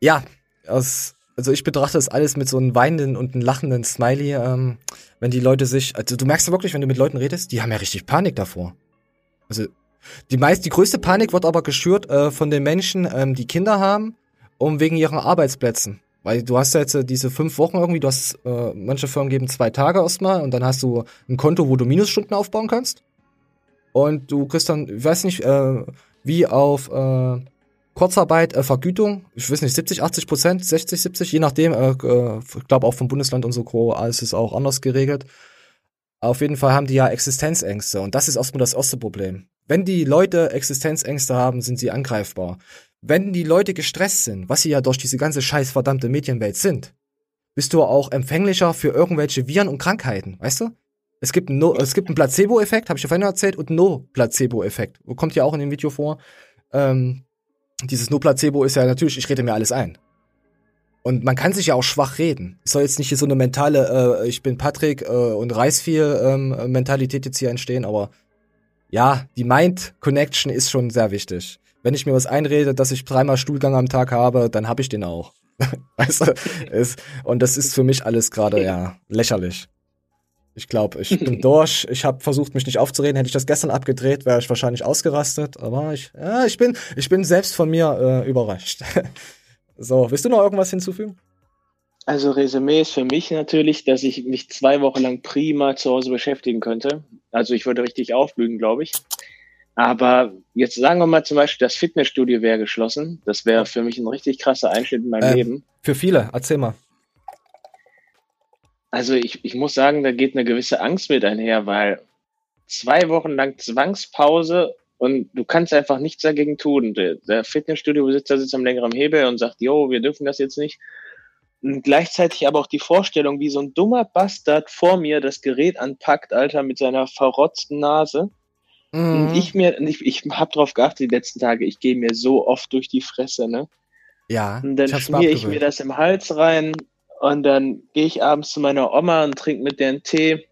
Speaker 2: ja, aus, also ich betrachte das alles mit so einem weinenden und einem lachenden Smiley. Ähm, wenn die Leute sich, also du merkst ja wirklich, wenn du mit Leuten redest, die haben ja richtig Panik davor. Also die meist, die größte Panik wird aber geschürt äh, von den Menschen, ähm, die Kinder haben, um wegen ihren Arbeitsplätzen. Weil du hast ja jetzt äh, diese fünf Wochen irgendwie, du hast, äh, manche Firmen geben zwei Tage erstmal und dann hast du ein Konto, wo du Minusstunden aufbauen kannst. Und du kriegst dann, ich weiß nicht, äh, wie auf äh, Kurzarbeit, äh, Vergütung, ich weiß nicht, 70, 80 Prozent, 60, 70, je nachdem, äh, äh, ich glaube auch vom Bundesland und so, alles ist auch anders geregelt. Auf jeden Fall haben die ja Existenzängste und das ist erstmal das erste Problem. Wenn die Leute Existenzängste haben, sind sie angreifbar. Wenn die Leute gestresst sind, was sie ja durch diese ganze scheiß verdammte Medienwelt sind, bist du auch empfänglicher für irgendwelche Viren und Krankheiten, weißt du? Es gibt einen, no es gibt einen Placebo-Effekt, habe ich ja vorhin erzählt, und No-Placebo-Effekt. Kommt ja auch in dem Video vor. Ähm, dieses No-Placebo ist ja natürlich, ich rede mir alles ein. Und man kann sich ja auch schwach reden. Es soll jetzt nicht hier so eine mentale, äh, ich bin Patrick äh, und reiß viel ähm, Mentalität jetzt hier entstehen, aber ja, die Mind-Connection ist schon sehr wichtig. Wenn ich mir was einrede, dass ich dreimal Stuhlgang am Tag habe, dann habe ich den auch. weißt du? Ist, und das ist für mich alles gerade ja lächerlich. Ich glaube, ich bin durch. Ich habe versucht, mich nicht aufzureden. Hätte ich das gestern abgedreht, wäre ich wahrscheinlich ausgerastet. Aber ich, ja, ich bin, ich bin selbst von mir äh, überrascht. so, willst du noch irgendwas hinzufügen?
Speaker 1: Also Resümee ist für mich natürlich, dass ich mich zwei Wochen lang prima zu Hause beschäftigen könnte. Also ich würde richtig aufblühen, glaube ich. Aber jetzt sagen wir mal zum Beispiel, das Fitnessstudio wäre geschlossen. Das wäre für mich ein richtig krasser Einschnitt in meinem äh, Leben.
Speaker 2: Für viele, erzähl mal.
Speaker 1: Also ich, ich muss sagen, da geht eine gewisse Angst mit einher, weil zwei Wochen lang Zwangspause und du kannst einfach nichts dagegen tun. Der, der Fitnessstudio-Besitzer sitzt am längeren Hebel und sagt, jo, wir dürfen das jetzt nicht. Und gleichzeitig aber auch die Vorstellung, wie so ein dummer Bastard vor mir das Gerät anpackt, Alter, mit seiner verrotzten Nase Mhm. Und ich mir, ich, ich habe drauf geachtet die letzten Tage, ich gehe mir so oft durch die Fresse, ne?
Speaker 2: Ja.
Speaker 1: Und dann schmiere ich mir das im Hals rein und dann gehe ich abends zu meiner Oma und trinke mit der einen Tee.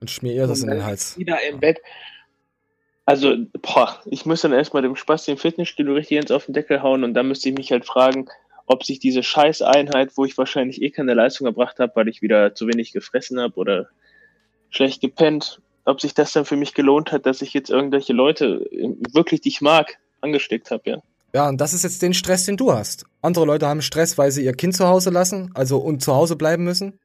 Speaker 2: Und schmier ihr das in den Hals.
Speaker 1: Wieder im Bett. Also, boah, ich müsste dann erstmal dem Spaß den Fitnessstudio richtig ins auf den Deckel hauen und dann müsste ich mich halt fragen, ob sich diese Scheißeinheit, wo ich wahrscheinlich eh keine Leistung erbracht habe, weil ich wieder zu wenig gefressen habe oder schlecht gepennt, ob sich das dann für mich gelohnt hat, dass ich jetzt irgendwelche Leute, wirklich die ich mag, angesteckt habe, ja.
Speaker 2: Ja, und das ist jetzt den Stress, den du hast. Andere Leute haben Stress, weil sie ihr Kind zu Hause lassen, also und zu Hause bleiben müssen.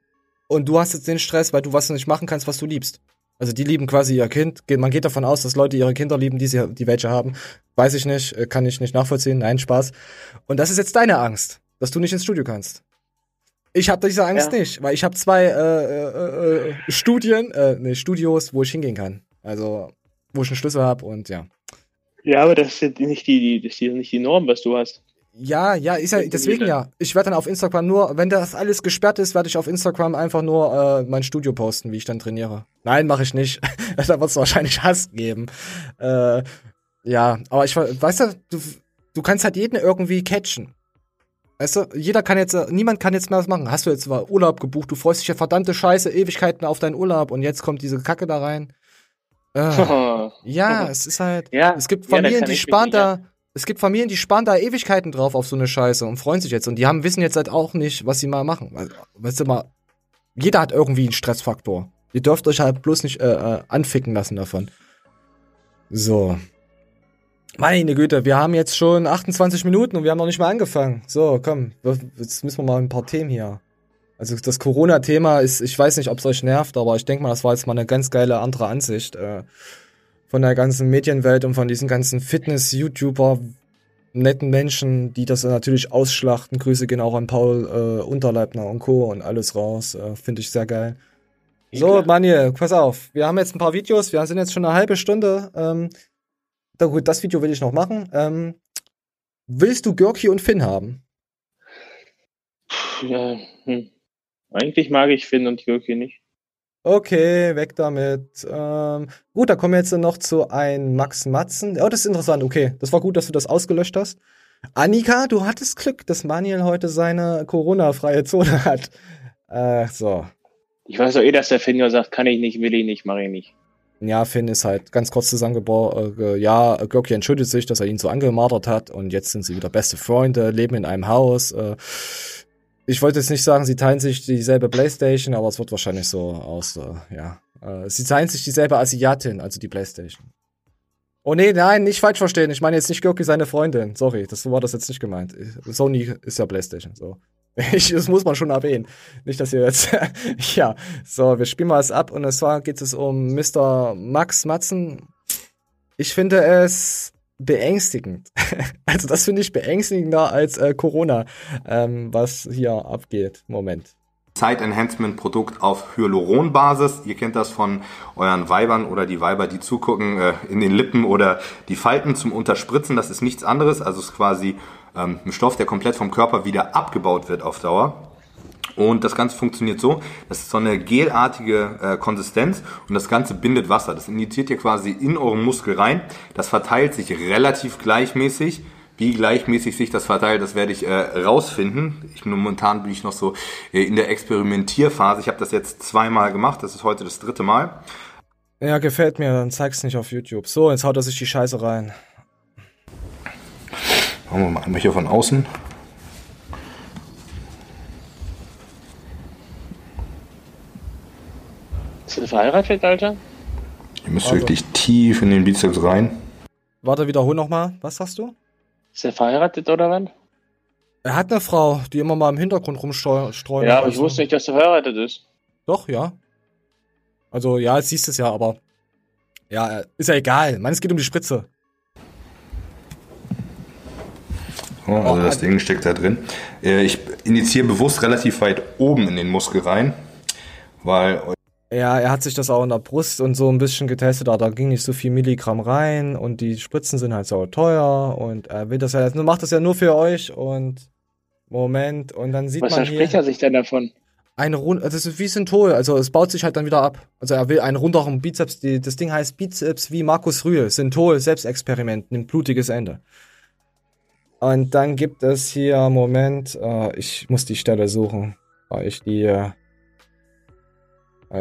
Speaker 2: Und du hast jetzt den Stress, weil du was nicht machen kannst, was du liebst. Also die lieben quasi ihr Kind. Man geht davon aus, dass Leute ihre Kinder lieben, die sie, die welche haben. Weiß ich nicht, äh, kann ich nicht nachvollziehen. Nein, Spaß. Und das ist jetzt deine Angst, dass du nicht ins Studio kannst. Ich habe diese Angst ja. nicht, weil ich habe zwei äh, äh, äh, Studien, äh, nee, Studios, wo ich hingehen kann. Also, wo ich einen Schlüssel habe und ja.
Speaker 1: Ja, aber das ist nicht die, das ist nicht die Norm, was du hast.
Speaker 2: Ja, ja, ist ja deswegen ja. Ich werde dann auf Instagram nur, wenn das alles gesperrt ist, werde ich auf Instagram einfach nur äh, mein Studio posten, wie ich dann trainiere. Nein, mache ich nicht. da wird es wahrscheinlich Hass geben. Äh, ja, aber ich weißt du, du, du kannst halt jeden irgendwie catchen. Weißt du, jeder kann jetzt, niemand kann jetzt mehr was machen. Hast du jetzt mal Urlaub gebucht, du freust dich ja verdammte Scheiße, Ewigkeiten auf deinen Urlaub und jetzt kommt diese Kacke da rein. Äh, ja, es ist halt, ja, es gibt Familien, ja, die sparen da, es gibt Familien, die sparen da Ewigkeiten drauf auf so eine Scheiße und freuen sich jetzt und die haben, wissen jetzt halt auch nicht, was sie mal machen. Weißt du mal, jeder hat irgendwie einen Stressfaktor. Ihr dürft euch halt bloß nicht äh, äh anficken lassen davon. So. Meine Güte, wir haben jetzt schon 28 Minuten und wir haben noch nicht mal angefangen. So, komm, jetzt müssen wir mal ein paar Themen hier. Also das Corona-Thema ist, ich weiß nicht, ob es euch nervt, aber ich denke mal, das war jetzt mal eine ganz geile andere Ansicht äh, von der ganzen Medienwelt und von diesen ganzen Fitness-YouTuber, netten Menschen, die das natürlich ausschlachten. Grüße gehen auch an Paul äh, Unterleibner und Co. und alles raus. Äh, Finde ich sehr geil. So, Manuel, pass auf. Wir haben jetzt ein paar Videos, wir sind jetzt schon eine halbe Stunde. Ähm, da, gut, das Video will ich noch machen. Ähm, willst du Görki und Finn haben?
Speaker 1: Ja, hm. Eigentlich mag ich Finn und Görki nicht.
Speaker 2: Okay, weg damit. Ähm, gut, da kommen wir jetzt noch zu ein Max Matzen. Oh, das ist interessant. Okay, das war gut, dass du das ausgelöscht hast. Annika, du hattest Glück, dass Manuel heute seine Corona-freie Zone hat. Äh, so.
Speaker 1: Ich weiß doch eh, dass der Finn ja sagt, kann ich nicht, will ich nicht, mache ich nicht.
Speaker 2: Ja, Finn ist halt ganz kurz zusammengebaut. Äh, ja, Görki entschuldigt sich, dass er ihn so angemartert hat und jetzt sind sie wieder beste Freunde, leben in einem Haus. Äh, ich wollte jetzt nicht sagen, sie teilen sich dieselbe Playstation, aber es wird wahrscheinlich so aus, äh, ja. Äh, sie teilen sich dieselbe Asiatin, also die Playstation. Oh nee, nein, nicht falsch verstehen. Ich meine jetzt nicht Görki seine Freundin. Sorry, das war das jetzt nicht gemeint. Sony ist ja Playstation, so. Ich, das muss man schon erwähnen. Nicht, dass ihr jetzt. ja, so, wir spielen mal es ab und zwar geht es um Mr. Max Matzen. Ich finde es beängstigend. also, das finde ich beängstigender als äh, Corona, ähm, was hier abgeht. Moment.
Speaker 9: Zeit-Enhancement-Produkt auf Hyaluron-Basis. Ihr kennt das von euren Weibern oder die Weiber, die zugucken, äh, in den Lippen oder die Falten zum Unterspritzen. Das ist nichts anderes. Also es ist quasi ähm, ein Stoff, der komplett vom Körper wieder abgebaut wird auf Dauer. Und das Ganze funktioniert so, das ist so eine gelartige äh, Konsistenz und das Ganze bindet Wasser. Das injiziert ihr quasi in euren Muskel rein. Das verteilt sich relativ gleichmäßig Wie gleichmäßig sich das verteilt, das werde ich äh, rausfinden. Ich, momentan bin ich noch so äh, in der Experimentierphase. Ich habe das jetzt zweimal gemacht, das ist heute das dritte Mal.
Speaker 2: Ja, gefällt mir, dann zeig's nicht auf YouTube. So, jetzt haut er sich die Scheiße rein.
Speaker 9: Machen wir mal einmal hier von außen.
Speaker 1: Du verheiratet, Alter?
Speaker 9: Ihr müsst also. wirklich tief in den Bizeps rein.
Speaker 2: Warte, wiederhol nochmal. Was sagst du?
Speaker 1: Ist er verheiratet oder was?
Speaker 2: Er hat eine Frau, die immer mal im Hintergrund rumstreuen.
Speaker 1: Ja, aber ich wusste nicht, dass er verheiratet ist.
Speaker 2: Doch, ja. Also, ja, jetzt siehst du es ja, aber. Ja, ist ja egal. Meine, es geht um die Spritze.
Speaker 9: Oh, also das Ding steckt da drin. Äh, ich initiiere bewusst relativ weit oben in den Muskel rein, weil
Speaker 2: ja, er hat sich das auch in der Brust und so ein bisschen getestet, aber da ging nicht so viel Milligramm rein und die Spritzen sind halt so teuer und er will das ja, er macht das ja nur für euch und Moment und dann sieht
Speaker 1: Was
Speaker 2: man
Speaker 1: Was verspricht er sich denn davon?
Speaker 2: Eine Rund, also das ist wie Synthol, also es baut sich halt dann wieder ab. Also er will einen runderen Bizeps, die, das Ding heißt Bizeps wie Markus Rühl, Synthol, Selbstexperiment, nimmt blutiges Ende. Und dann gibt es hier, Moment, äh, ich muss die Stelle suchen, weil ich die, äh,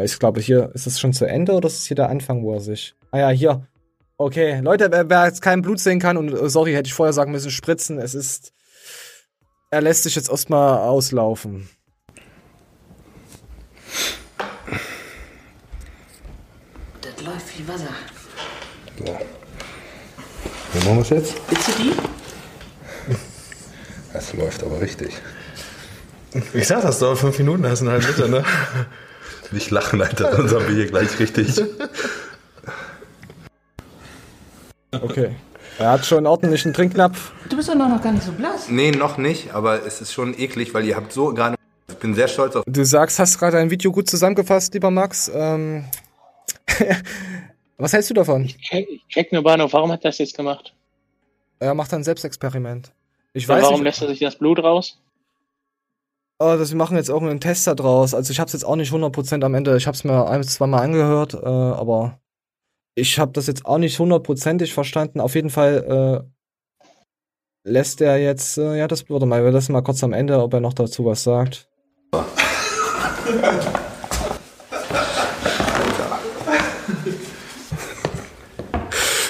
Speaker 2: ich glaube, hier ist es schon zu Ende oder ist es hier der Anfang, wo er sich. Ah ja, hier. Okay, Leute, wer, wer jetzt kein Blut sehen kann, und äh, sorry, hätte ich vorher sagen müssen, spritzen, es ist. Er lässt sich jetzt erstmal auslaufen.
Speaker 10: Das läuft wie Wasser.
Speaker 9: So. Wo machen wir es jetzt?
Speaker 10: Du die?
Speaker 9: Das läuft aber richtig.
Speaker 2: Ich sag das dauert fünf Minuten, das ist ein halb Liter, ne?
Speaker 9: Nicht lachen, Alter, sonst haben wir hier gleich richtig.
Speaker 2: Okay. Er hat schon einen ordentlichen Trinknapf.
Speaker 10: Du bist doch noch gar nicht so blass.
Speaker 9: Nee, noch nicht, aber es ist schon eklig, weil ihr habt so gerade. Ich bin sehr stolz auf.
Speaker 2: Du sagst, hast gerade ein Video gut zusammengefasst, lieber Max. Ähm Was hältst du davon?
Speaker 1: Ich check, ich check nur Bahnhof, warum hat er das jetzt gemacht?
Speaker 2: Er macht ein Selbstexperiment.
Speaker 1: Ich weiß warum nicht, lässt er sich das Blut raus?
Speaker 2: Oh, das, wir machen jetzt irgendeinen Tester draus. Also ich habe es jetzt auch nicht 100% am Ende. Ich habe es mir ein, zwei Mal angehört, äh, aber ich habe das jetzt auch nicht hundertprozentig verstanden. Auf jeden Fall äh, lässt er jetzt, äh, ja, das würde mal, wir lassen mal kurz am Ende, ob er noch dazu was sagt.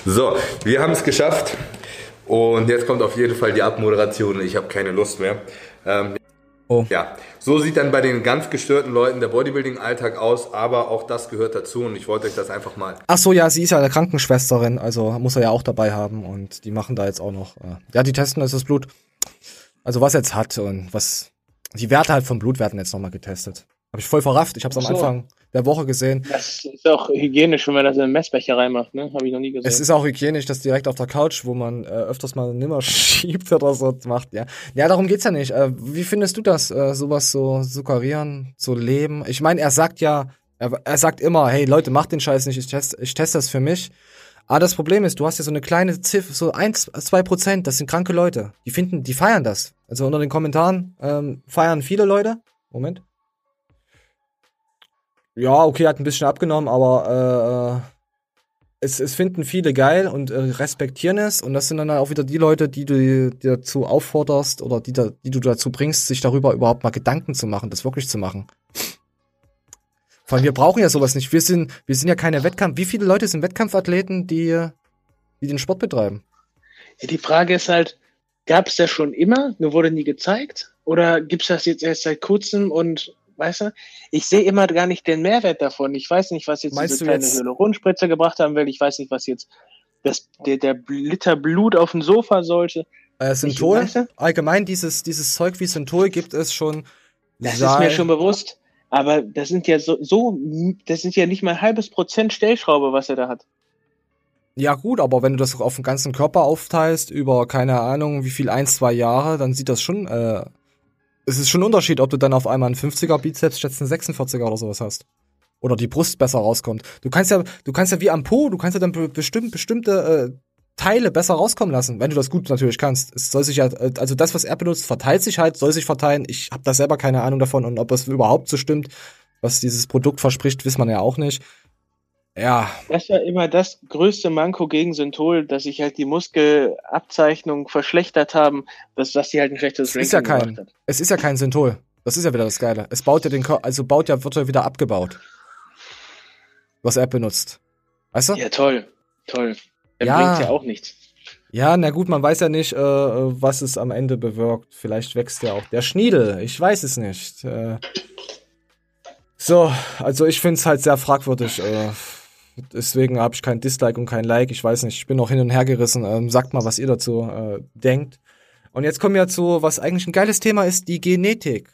Speaker 9: So, wir haben es geschafft. Und jetzt kommt auf jeden Fall die Abmoderation. Ich habe keine Lust mehr. Ähm, Oh. Ja, so sieht dann bei den ganz gestörten Leuten der Bodybuilding-Alltag aus, aber auch das gehört dazu und ich wollte euch das einfach mal.
Speaker 2: Ach so, ja, sie ist ja eine Krankenschwesterin, also muss er ja auch dabei haben und die machen da jetzt auch noch, äh, ja, die testen jetzt das Blut. Also was jetzt hat und was, die Werte halt vom Blut werden jetzt nochmal getestet. Habe ich voll verrafft, ich habe es am so. Anfang der Woche gesehen.
Speaker 1: Das ist auch hygienisch, wenn man das in einen Messbecher reinmacht, ne? Habe ich noch nie gesehen.
Speaker 2: Es ist auch hygienisch, das direkt auf der Couch, wo man äh, öfters mal nimmer schiebt oder so macht, ja. Ja, darum geht's ja nicht. Äh, wie findest du das, äh, sowas so suggerieren, so leben? Ich meine, er sagt ja, er, er sagt immer, hey Leute, macht den Scheiß nicht, ich teste ich test das für mich. Aber das Problem ist, du hast ja so eine kleine Ziffer, so eins, zwei Prozent, das sind kranke Leute. Die finden, die feiern das. Also unter den Kommentaren ähm, feiern viele Leute. Moment. Ja, okay, hat ein bisschen abgenommen, aber äh, es, es finden viele geil und äh, respektieren es. Und das sind dann auch wieder die Leute, die du die dazu aufforderst oder die, da, die du dazu bringst, sich darüber überhaupt mal Gedanken zu machen, das wirklich zu machen. Vor allem, wir brauchen ja sowas nicht. Wir sind, wir sind ja keine Wettkampf. Wie viele Leute sind Wettkampfathleten, die, die den Sport betreiben?
Speaker 1: Ja, die Frage ist halt, gab es das schon immer, nur wurde nie gezeigt? Oder gibt es das jetzt erst seit kurzem und weißt du? Ich sehe immer gar nicht den Mehrwert davon. Ich weiß nicht, was jetzt
Speaker 2: Meinst diese kleine
Speaker 1: Hyaluronspritze gebracht haben will. Ich weiß nicht, was jetzt das, der, der Liter Blut auf dem Sofa sollte.
Speaker 2: Äh, Synthol, weißt du? allgemein dieses, dieses Zeug wie Synthol gibt es schon.
Speaker 1: Das ist mir schon bewusst. Aber das sind ja so, so, das sind ja nicht mal ein halbes Prozent Stellschraube, was er da hat.
Speaker 2: Ja gut, aber wenn du das auf den ganzen Körper aufteilst, über keine Ahnung wie viel, ein, zwei Jahre, dann sieht das schon äh, es ist schon ein Unterschied, ob du dann auf einmal einen 50er Bizeps statt einen 46er oder sowas hast. Oder die Brust besser rauskommt. Du kannst ja, du kannst ja wie am Po, du kannst ja dann bestimmt, bestimmte äh, Teile besser rauskommen lassen, wenn du das gut natürlich kannst. Es soll sich ja, also das, was er benutzt, verteilt sich halt, soll sich verteilen. Ich habe da selber keine Ahnung davon und ob das überhaupt so stimmt, was dieses Produkt verspricht, wissen man ja auch nicht. Ja.
Speaker 1: Das war immer das größte Manko gegen Synthol, dass sich halt die Muskelabzeichnungen verschlechtert haben, dass, dass die halt ein schlechtes
Speaker 2: es ist ja kein, Es ist ja kein Synthol. Das ist ja wieder das Geile. Es baut ja den Körper, also baut ja, wird ja wieder abgebaut. Was er benutzt. Weißt du?
Speaker 1: Ja, toll. Toll. Dann
Speaker 2: Ja.
Speaker 1: bringt's ja auch nichts.
Speaker 2: Ja, na gut, man weiß ja nicht, äh, was es am Ende bewirkt. Vielleicht wächst ja auch der Schniedel. Ich weiß es nicht. Äh, so, also ich finde es halt sehr fragwürdig. Äh, deswegen habe ich kein Dislike und kein Like. Ich weiß nicht, ich bin noch hin und her gerissen. Ähm, sagt mal, was ihr dazu äh, denkt. Und jetzt kommen wir zu, was eigentlich ein geiles Thema ist, die Genetik.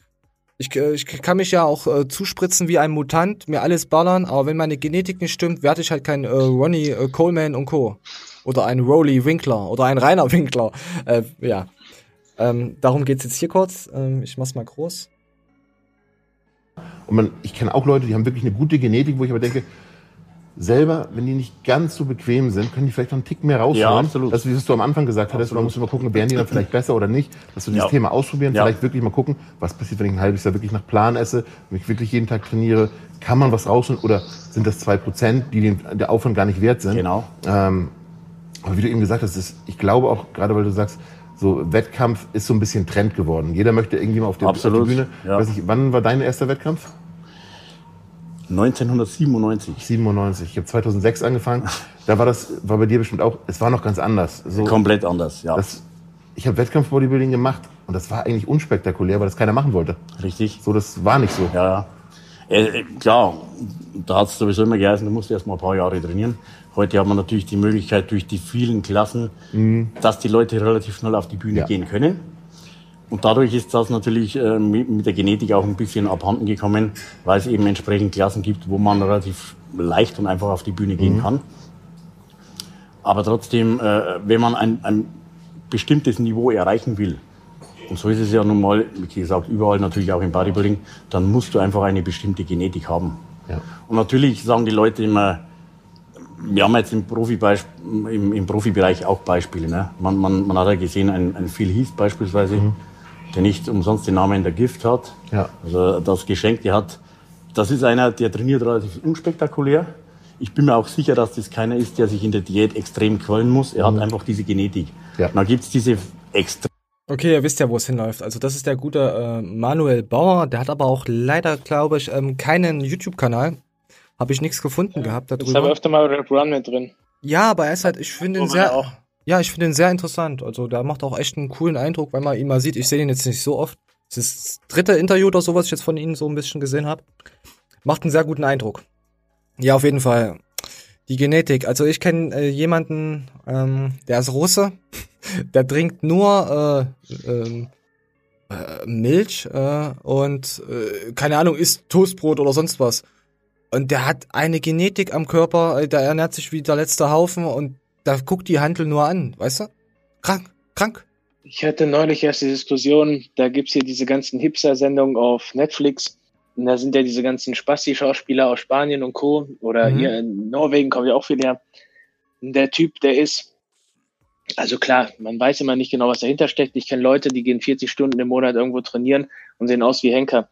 Speaker 2: Ich, äh, ich kann mich ja auch äh, zuspritzen wie ein Mutant, mir alles ballern, aber wenn meine Genetik nicht stimmt, werde ich halt kein äh, Ronnie äh, Coleman und Co. Oder ein Rolly Winkler oder ein Rainer Winkler. Äh, ja. Ähm, darum geht's jetzt hier kurz. Ähm, ich mach's mal groß.
Speaker 11: Und man, ich kenne auch Leute, die haben wirklich eine gute Genetik, wo ich aber denke, selber, wenn die nicht ganz so bequem sind, können die vielleicht noch einen Tick mehr rausholen.
Speaker 12: Ja, absolut.
Speaker 11: Das, wie es du am Anfang gesagt hattest, oder musst du mal gucken, werden die dann vielleicht besser oder nicht. Dass du dieses
Speaker 12: Ja.
Speaker 11: Thema ausprobieren,
Speaker 12: Ja.
Speaker 11: vielleicht wirklich mal gucken, was passiert, wenn ich ein halbes Jahr wirklich nach Plan esse, wenn ich wirklich jeden Tag trainiere, kann man was rausholen oder sind das zwei Prozent, die den, der Aufwand gar nicht wert sind.
Speaker 12: Genau.
Speaker 11: Ähm, aber wie du eben gesagt hast, ist, ich glaube auch, gerade weil du sagst, so Wettkampf ist so ein bisschen Trend geworden. Jeder möchte irgendwie mal auf, der, auf
Speaker 12: Absolut,
Speaker 11: die Bühne.
Speaker 12: ja.
Speaker 11: Weiß nicht, wann war dein erster Wettkampf?
Speaker 12: 1997.
Speaker 11: 97. Ich habe 2006 angefangen. Da war das, war bei dir bestimmt auch, es war noch ganz anders. So,
Speaker 12: Komplett anders, ja.
Speaker 11: das, ich habe Wettkampf-Bodybuilding gemacht und das war eigentlich unspektakulär, weil das keiner machen wollte.
Speaker 12: Richtig.
Speaker 11: So, das war nicht so.
Speaker 12: Ja. Äh, äh, klar, da hat es sowieso immer geheißen, du musst erst mal ein paar Jahre trainieren. Heute hat man natürlich die Möglichkeit durch die vielen Klassen, dass die Leute relativ schnell auf die Bühne
Speaker 11: Mhm. Ja.
Speaker 12: gehen können. Und dadurch ist das natürlich äh, mit der Genetik auch ein bisschen abhanden gekommen, weil es eben entsprechend Klassen gibt, wo man relativ leicht und einfach auf die Bühne
Speaker 11: Mhm.
Speaker 12: gehen kann. Aber trotzdem, äh, wenn man ein, ein bestimmtes Niveau erreichen will, und so ist es ja nun mal, wie gesagt, überall natürlich auch im Bodybuilding, dann musst du einfach eine bestimmte Genetik haben.
Speaker 11: Ja.
Speaker 12: Und natürlich sagen die Leute immer, wir haben jetzt im, Profibeisp- im, im Profibereich auch Beispiele. Ne? Man, man, man hat ja gesehen, ein, ein Phil Heath beispielsweise, der nicht umsonst den Namen der Gift hat.
Speaker 11: Ja.
Speaker 12: Also das Geschenk, der hat, das ist einer, der trainiert relativ unspektakulär. Ich bin mir auch sicher, dass das keiner ist, der sich in der Diät extrem quälen muss. Er hat einfach diese Genetik.
Speaker 11: Ja.
Speaker 12: Und dann gibt's diese extrem
Speaker 2: Okay, ihr wisst ja, wo es hinläuft. Also das ist der gute äh, Manuel Bauer. Der hat aber auch leider, glaube ich, ähm, keinen YouTube-Kanal. Habe ich nichts gefunden gehabt
Speaker 1: Ich habe
Speaker 2: darüber.
Speaker 1: öfter mal Rap Run mit drin.
Speaker 2: Ja, aber er ist halt, ich finde ihn sehr,
Speaker 1: auch-
Speaker 2: ja, ich finde ihn sehr interessant. Also der macht auch echt einen coolen Eindruck, wenn man ihn mal sieht. Ich sehe ihn jetzt nicht so oft. Das ist das dritte Interview oder so, was ich jetzt von ihm so ein bisschen gesehen habe. Macht einen sehr guten Eindruck. Ja, auf jeden Fall. Die Genetik. Also ich kenne äh, jemanden, ähm, der ist Russe. Der trinkt nur äh, ähm, äh, Milch äh, und äh, keine Ahnung, isst Toastbrot oder sonst was. Und der hat eine Genetik am Körper, äh, der ernährt sich wie der letzte Haufen und da guckt die Handel nur an, weißt du? Krank, krank.
Speaker 1: Ich hatte neulich erst die Diskussion, da gibt's hier diese ganzen Hipster-Sendungen auf Netflix. Und da sind ja diese ganzen Spasti-Schauspieler aus Spanien und Co. Oder
Speaker 2: Mhm.
Speaker 1: hier in Norwegen kommen ja auch viele her. Und der Typ, der ist, also klar, man weiß immer nicht genau, was dahinter steckt. Ich kenne Leute, die gehen 40 Stunden im Monat irgendwo trainieren und sehen aus wie Henker.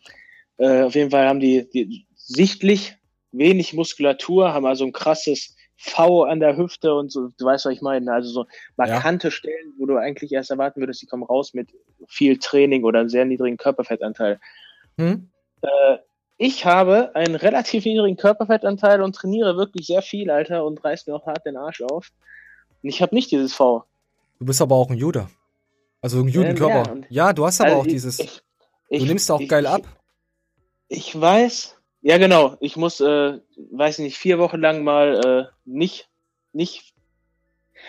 Speaker 1: Äh, auf jeden Fall haben die, die sichtlich wenig Muskulatur, haben also ein krasses V an der Hüfte und so, du weißt, was ich meine. Also so markante Stellen, wo du eigentlich erst erwarten würdest, die kommen raus mit viel Training oder einem sehr niedrigen Körperfettanteil.
Speaker 2: Hm?
Speaker 1: Äh, ich habe einen relativ niedrigen Körperfettanteil und trainiere wirklich sehr viel, Alter, und reiß mir auch hart den Arsch auf. Und ich habe nicht dieses V.
Speaker 2: Du bist aber auch ein Jude. Also ein
Speaker 1: Ja,
Speaker 2: Judenkörper.
Speaker 1: ja, und-
Speaker 2: Ja, du hast aber
Speaker 1: Also
Speaker 2: auch
Speaker 1: ich-
Speaker 2: dieses.
Speaker 1: ich-
Speaker 2: du
Speaker 1: ich-
Speaker 2: nimmst auch geil ab.
Speaker 1: Ich weiß. Ja, genau. Ich muss, äh, weiß nicht, vier Wochen lang mal äh, nicht, nicht.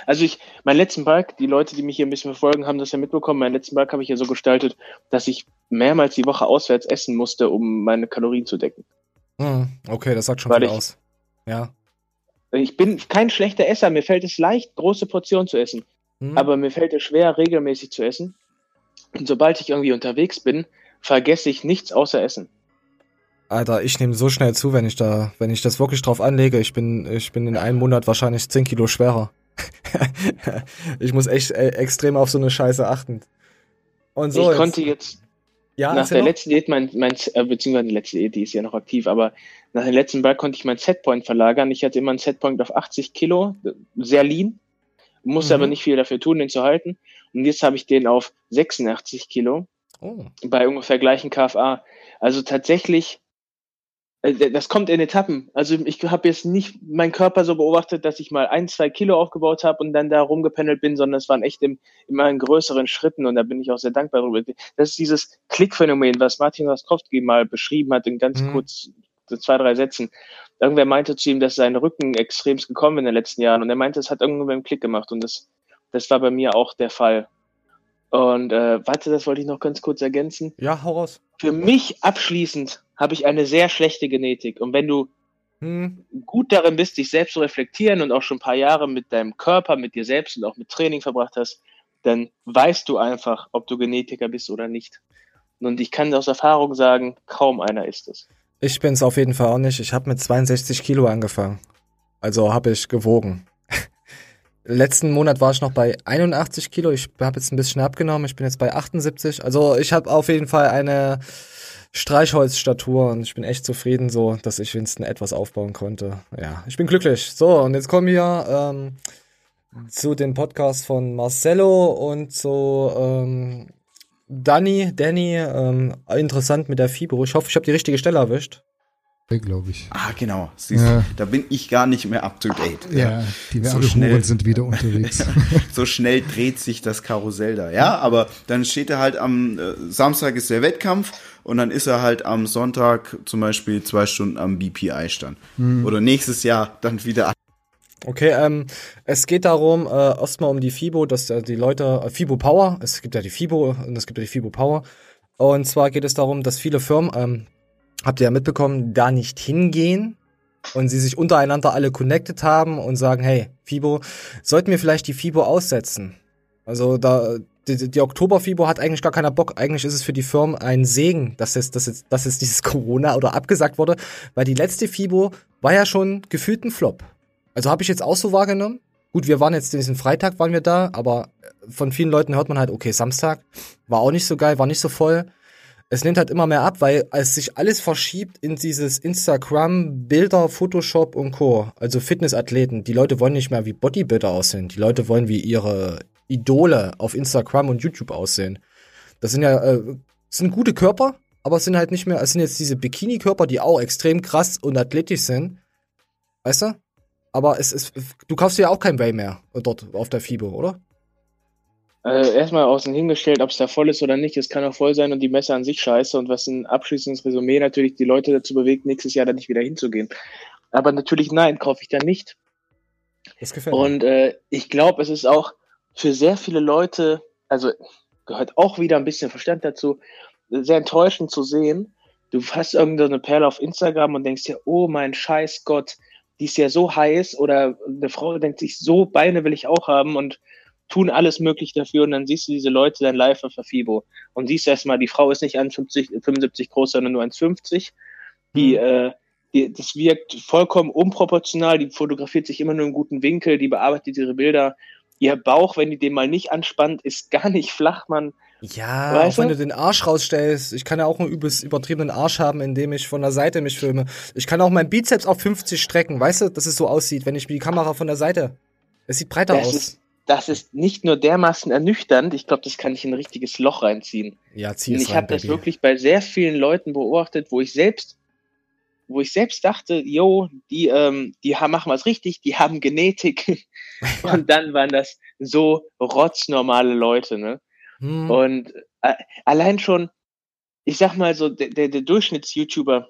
Speaker 1: Also ich, mein letzten Bulk, die Leute, die mich hier ein bisschen verfolgen, haben das ja mitbekommen. Meinen letzten Bulk habe ich ja so gestaltet, dass ich mehrmals die Woche auswärts essen musste, um meine Kalorien zu decken.
Speaker 2: Hm, okay, das sagt schon
Speaker 1: Weil
Speaker 2: viel
Speaker 1: ich-
Speaker 2: aus. Ja.
Speaker 1: Ich bin kein schlechter Esser. Mir fällt es leicht, große Portionen zu essen.
Speaker 2: Hm.
Speaker 1: Aber mir fällt es schwer, regelmäßig zu essen. Und sobald ich irgendwie unterwegs bin, vergesse ich nichts außer Essen.
Speaker 2: Alter, ich nehme so schnell zu, wenn ich da, wenn ich das wirklich drauf anlege. Ich bin, ich bin in einem Monat wahrscheinlich 10 Kilo schwerer. ich muss echt äh, extrem auf so eine Scheiße achten. Und so.
Speaker 1: ich
Speaker 2: jetzt-
Speaker 1: konnte jetzt
Speaker 2: ja,
Speaker 1: nach der
Speaker 2: noch.
Speaker 1: letzten Diät, mein, mein, äh, beziehungsweise die letzte Diät, die ist ja noch aktiv, aber nach dem letzten Ball konnte ich meinen Setpoint verlagern. Ich hatte immer einen Setpoint auf 80 Kilo, sehr lean, musste mhm. aber nicht viel dafür tun, den zu halten. Und jetzt habe ich den auf 86 Kilo oh. bei ungefähr gleichen KFA. Also tatsächlich, das kommt in Etappen. Also ich habe jetzt nicht meinen Körper so beobachtet, dass ich mal ein, zwei Kilo aufgebaut habe und dann da rumgependelt bin, sondern es waren echt im, immer in größeren Schritten und da bin ich auch sehr dankbar darüber. Das ist dieses Klickphänomen, was Martin Raskowski mal beschrieben hat in ganz mhm. kurz zwei, drei Sätzen. Irgendwer meinte zu ihm, dass sein Rücken extremst gekommen in den letzten Jahren und er meinte, es hat irgendwann einen Klick gemacht und das, das war bei mir auch der Fall. Und äh, warte, das wollte ich noch ganz kurz ergänzen.
Speaker 2: Ja, hau raus.
Speaker 1: Für mich abschließend habe ich eine sehr schlechte Genetik. Und wenn du hm. gut darin bist, dich selbst zu reflektieren und auch schon ein paar Jahre mit deinem Körper, mit dir selbst und auch mit Training verbracht hast, dann weißt du einfach, ob du Genetiker bist oder nicht. Und ich kann aus Erfahrung sagen, kaum einer ist es.
Speaker 2: Ich bin es auf jeden Fall auch nicht. Ich habe mit 62 Kilo angefangen. Also habe ich gewogen. Letzten Monat war ich noch bei 81 Kilo. Ich habe jetzt ein bisschen abgenommen. Ich bin jetzt bei 78. Also ich habe auf jeden Fall eine Streichholzstatur und ich bin echt zufrieden so, dass ich Winston etwas aufbauen konnte. Ja, ich bin glücklich. So, und jetzt kommen wir ähm, zu dem Podcast von Marcello und zu ähm, Danny. Danny, ähm, interessant mit der Fibro. Ich hoffe, ich habe die richtige Stelle erwischt
Speaker 13: glaube ich.
Speaker 14: Ah, genau. Siehst ja. Da bin ich gar nicht mehr up to date.
Speaker 13: Ja, die Werbehuren so sind wieder unterwegs.
Speaker 14: so schnell dreht sich das Karussell da. Ja, aber dann steht er halt am äh, Samstag ist der Wettkampf und dann ist er halt am Sonntag zum Beispiel zwei Stunden am BPI-Stand. Hm. Oder nächstes Jahr dann wieder
Speaker 2: Okay, ähm, es geht darum, äh, erstmal um die FIBO, dass äh, die Leute, äh, FIBO Power, es gibt ja die FIBO und es gibt ja die FIBO Power. Und zwar geht es darum, dass viele Firmen, ähm, habt ihr ja mitbekommen, da nicht hingehen und sie sich untereinander alle connected haben und sagen, hey, FIBO, sollten wir vielleicht die FIBO aussetzen? Also da die, die Oktober-FIBO hat eigentlich gar keiner Bock. Eigentlich ist es für die Firmen ein Segen, dass jetzt, dass jetzt, dass jetzt dieses Corona oder abgesagt wurde, weil die letzte FIBO war ja schon gefühlt ein Flop. Also habe ich jetzt auch so wahrgenommen. Gut, wir waren jetzt diesen Freitag waren wir da, aber von vielen Leuten hört man halt, okay, Samstag war auch nicht so geil, war nicht so voll es nimmt halt immer mehr ab, weil es sich alles verschiebt in dieses Instagram, Bilder, Photoshop und Co. Also Fitnessathleten. Die Leute wollen nicht mehr wie Bodybuilder aussehen. Die Leute wollen wie ihre Idole auf Instagram und YouTube aussehen. Das sind ja, äh, sind gute Körper, aber es sind halt nicht mehr, es sind jetzt diese Bikini-Körper, die auch extrem krass und athletisch sind. Weißt du? Aber es ist, du kaufst ja auch kein Way mehr dort auf der FIBO, oder?
Speaker 1: Äh, erstmal außen hingestellt, ob es da voll ist oder nicht. Es kann auch voll sein und die Messe an sich scheiße. Und was ein abschließendes Resümee natürlich die Leute dazu bewegt, nächstes Jahr da nicht wieder hinzugehen. Aber natürlich, nein, kaufe ich da nicht.
Speaker 2: Das gefällt
Speaker 1: mir. Und äh, ich glaube, es ist auch für sehr viele Leute, also gehört auch wieder ein bisschen Verstand dazu, sehr enttäuschend zu sehen. Du hast irgendeine Perle auf Instagram und denkst dir, oh mein Scheiß Gott, die ist ja so heiß oder eine Frau denkt sich, so Beine will ich auch haben und tun alles möglich dafür und dann siehst du diese Leute dann live auf der FIBO und siehst erstmal, die Frau ist nicht 1,50, 75 groß, sondern nur 1,50. Die, mhm. äh, die, das wirkt vollkommen unproportional, die fotografiert sich immer nur im guten Winkel, die bearbeitet ihre Bilder. Ihr Bauch, wenn die den mal nicht anspannt, ist gar nicht flach, man.
Speaker 2: Ja, weißt auch wenn du den Arsch rausstellst. Ich kann ja auch einen übelst übertriebenen Arsch haben, indem ich von der Seite mich filme. Ich kann auch meinen Bizeps auf 50 strecken, weißt du, dass es so aussieht, wenn ich mir die Kamera von der Seite. Es sieht breiter das aus.
Speaker 1: Ist, das ist nicht nur dermaßen ernüchternd, ich glaube, das kann ich in ein richtiges Loch reinziehen.
Speaker 2: Ja, zieh es
Speaker 1: Und ich habe das wirklich bei sehr vielen Leuten beobachtet, wo ich selbst, wo ich selbst dachte, yo, die, ähm, die haben, machen was richtig, die haben Genetik. Und dann waren das so rotznormale Leute, ne? Hm. Und äh, allein schon, ich sag mal so, der, der, der Durchschnitts-YouTuber,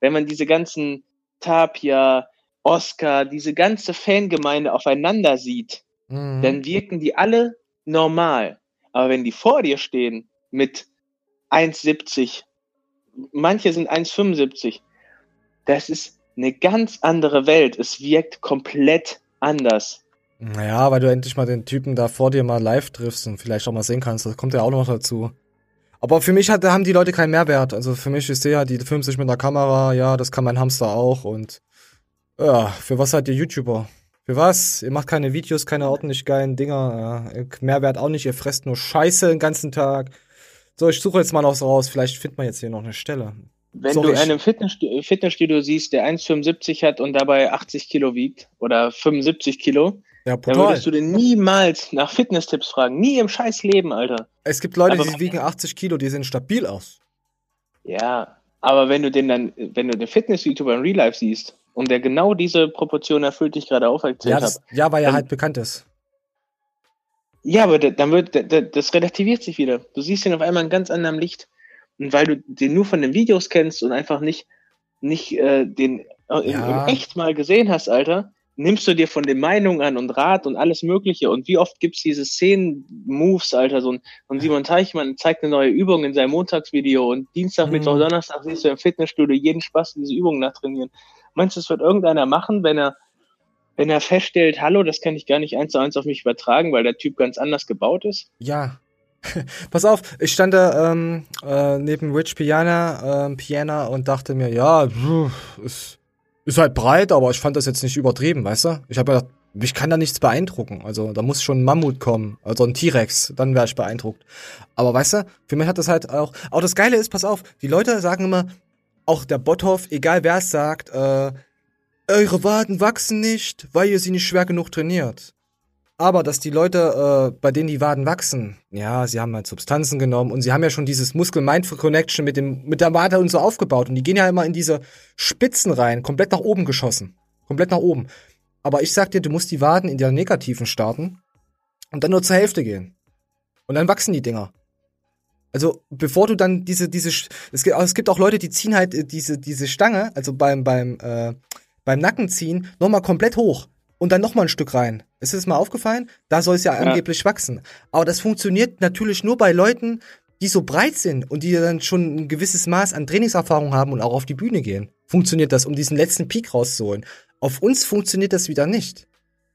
Speaker 1: wenn man diese ganzen Tapia, Oscar, diese ganze Fangemeinde aufeinander sieht, mhm. dann wirken die alle normal. Aber wenn die vor dir stehen mit 1,70, manche sind 1,75, das ist eine ganz andere Welt. Es wirkt komplett anders.
Speaker 2: Naja, weil du endlich mal den Typen da vor dir mal live triffst und vielleicht auch mal sehen kannst. Das kommt ja auch noch dazu. Aber für mich hat, haben die Leute keinen Mehrwert. Also für mich ist der, die filmen sich mit der Kamera, ja, das kann mein Hamster auch und ja, für was seid ihr YouTuber? Für was? Ihr macht keine Videos, keine ordentlich geilen Dinger. Ja. Mehrwert auch nicht, ihr fresst nur Scheiße den ganzen Tag. So, ich suche jetzt mal noch so raus. Vielleicht findet man jetzt hier noch eine Stelle.
Speaker 1: Wenn so du einen Fitnessstudio, Fitnessstudio siehst, der 1,75 hat und dabei 80 Kilo wiegt oder 75 Kilo, ja, dann würdest du den niemals nach Fitnesstipps fragen. Nie im scheiß Leben, Alter.
Speaker 2: Es gibt Leute, aber die wiegen 80 Kilo, die sehen stabil aus.
Speaker 1: Ja, aber wenn du den dann, wenn du den Fitness-YouTuber in Real Life siehst und der genau diese Proportion erfüllt, die ich gerade aufgezählt
Speaker 2: ja,
Speaker 1: habe.
Speaker 2: Ja, weil er halt bekannt ist.
Speaker 1: Ja, aber dann wird, das relativiert sich wieder. Du siehst ihn auf einmal in ganz anderem Licht. Und weil du den nur von den Videos kennst und einfach nicht, nicht äh, den äh, ja. in, echt mal gesehen hast, Alter, nimmst du dir von den Meinungen an und Rat und alles Mögliche. Und wie oft gibt's diese Szenen-Moves, Alter? So ein, ein Simon Teichmann zeigt eine neue Übung in seinem Montagsvideo und Dienstag, mhm. Mittwoch, Donnerstag siehst du im Fitnessstudio jeden Spaß diese Übungen nachtrainieren. Meinst du, das wird irgendeiner machen, wenn er wenn er feststellt, hallo, das kann ich gar nicht eins zu eins auf mich übertragen, weil der Typ ganz anders gebaut ist?
Speaker 2: Ja. Pass auf, ich stand da ähm, äh, neben Rich Piana, äh, Piana und dachte mir, ja, ist, ist halt breit, aber ich fand das jetzt nicht übertrieben, weißt du? Ich habe ja gedacht, mich kann da nichts beeindrucken. Also da muss schon ein Mammut kommen, also ein T-Rex, dann wäre ich beeindruckt. Aber weißt du, für mich hat das halt auch. Auch das Geile ist, pass auf, die Leute sagen immer, auch der Botthoff, egal wer es sagt, äh, eure Waden wachsen nicht, weil ihr sie nicht schwer genug trainiert. Aber dass die Leute, äh, bei denen die Waden wachsen, ja, sie haben halt Substanzen genommen und sie haben ja schon dieses Muskel-Mind-Connection mit, mit der Wade und so aufgebaut. Und die gehen ja immer in diese Spitzen rein, komplett nach oben geschossen. Komplett nach oben. Aber ich sag dir, du musst die Waden in der negativen starten und dann nur zur Hälfte gehen. Und dann wachsen die Dinger. Also bevor du dann diese, diese, es gibt, es gibt auch Leute, die ziehen halt äh, diese, diese Stange, also beim, beim, äh, beim Nackenziehen nochmal komplett hoch und dann nochmal ein Stück rein. Ist das mal aufgefallen? Da soll es ja, ja, angeblich wachsen. Aber das funktioniert natürlich nur bei Leuten, die so breit sind und die dann schon ein gewisses Maß an Trainingserfahrung haben und auch auf die Bühne gehen. Funktioniert das, um diesen letzten Peak rauszuholen. Auf uns funktioniert das wieder nicht.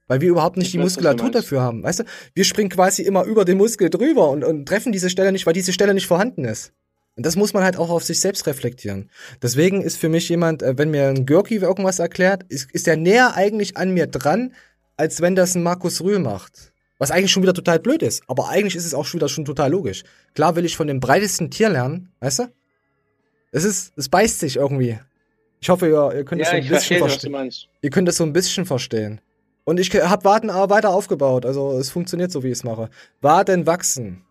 Speaker 2: Weil wir überhaupt nicht ich die weiß, Muskulatur dafür haben. Weißt du? Wir springen quasi immer über den Muskel drüber und, und treffen diese Stelle nicht, weil diese Stelle nicht vorhanden ist. Und das muss man halt auch auf sich selbst reflektieren. Deswegen ist für mich jemand, äh, wenn mir ein Görki irgendwas erklärt, ist, ist er näher eigentlich an mir dran, als wenn das ein Markus Rühl macht. Was eigentlich schon wieder total blöd ist. Aber eigentlich ist es auch schon wieder schon total logisch. Klar will ich von dem breitesten Tier lernen, weißt du? Es ist, es beißt sich irgendwie. Ich hoffe, ihr, ihr könnt ja, das so ein bisschen verstehen. Ihr könnt das so ein bisschen verstehen. Und ich habe Waden weiter aufgebaut. Also es funktioniert so, wie ich es mache. Waden wachsen.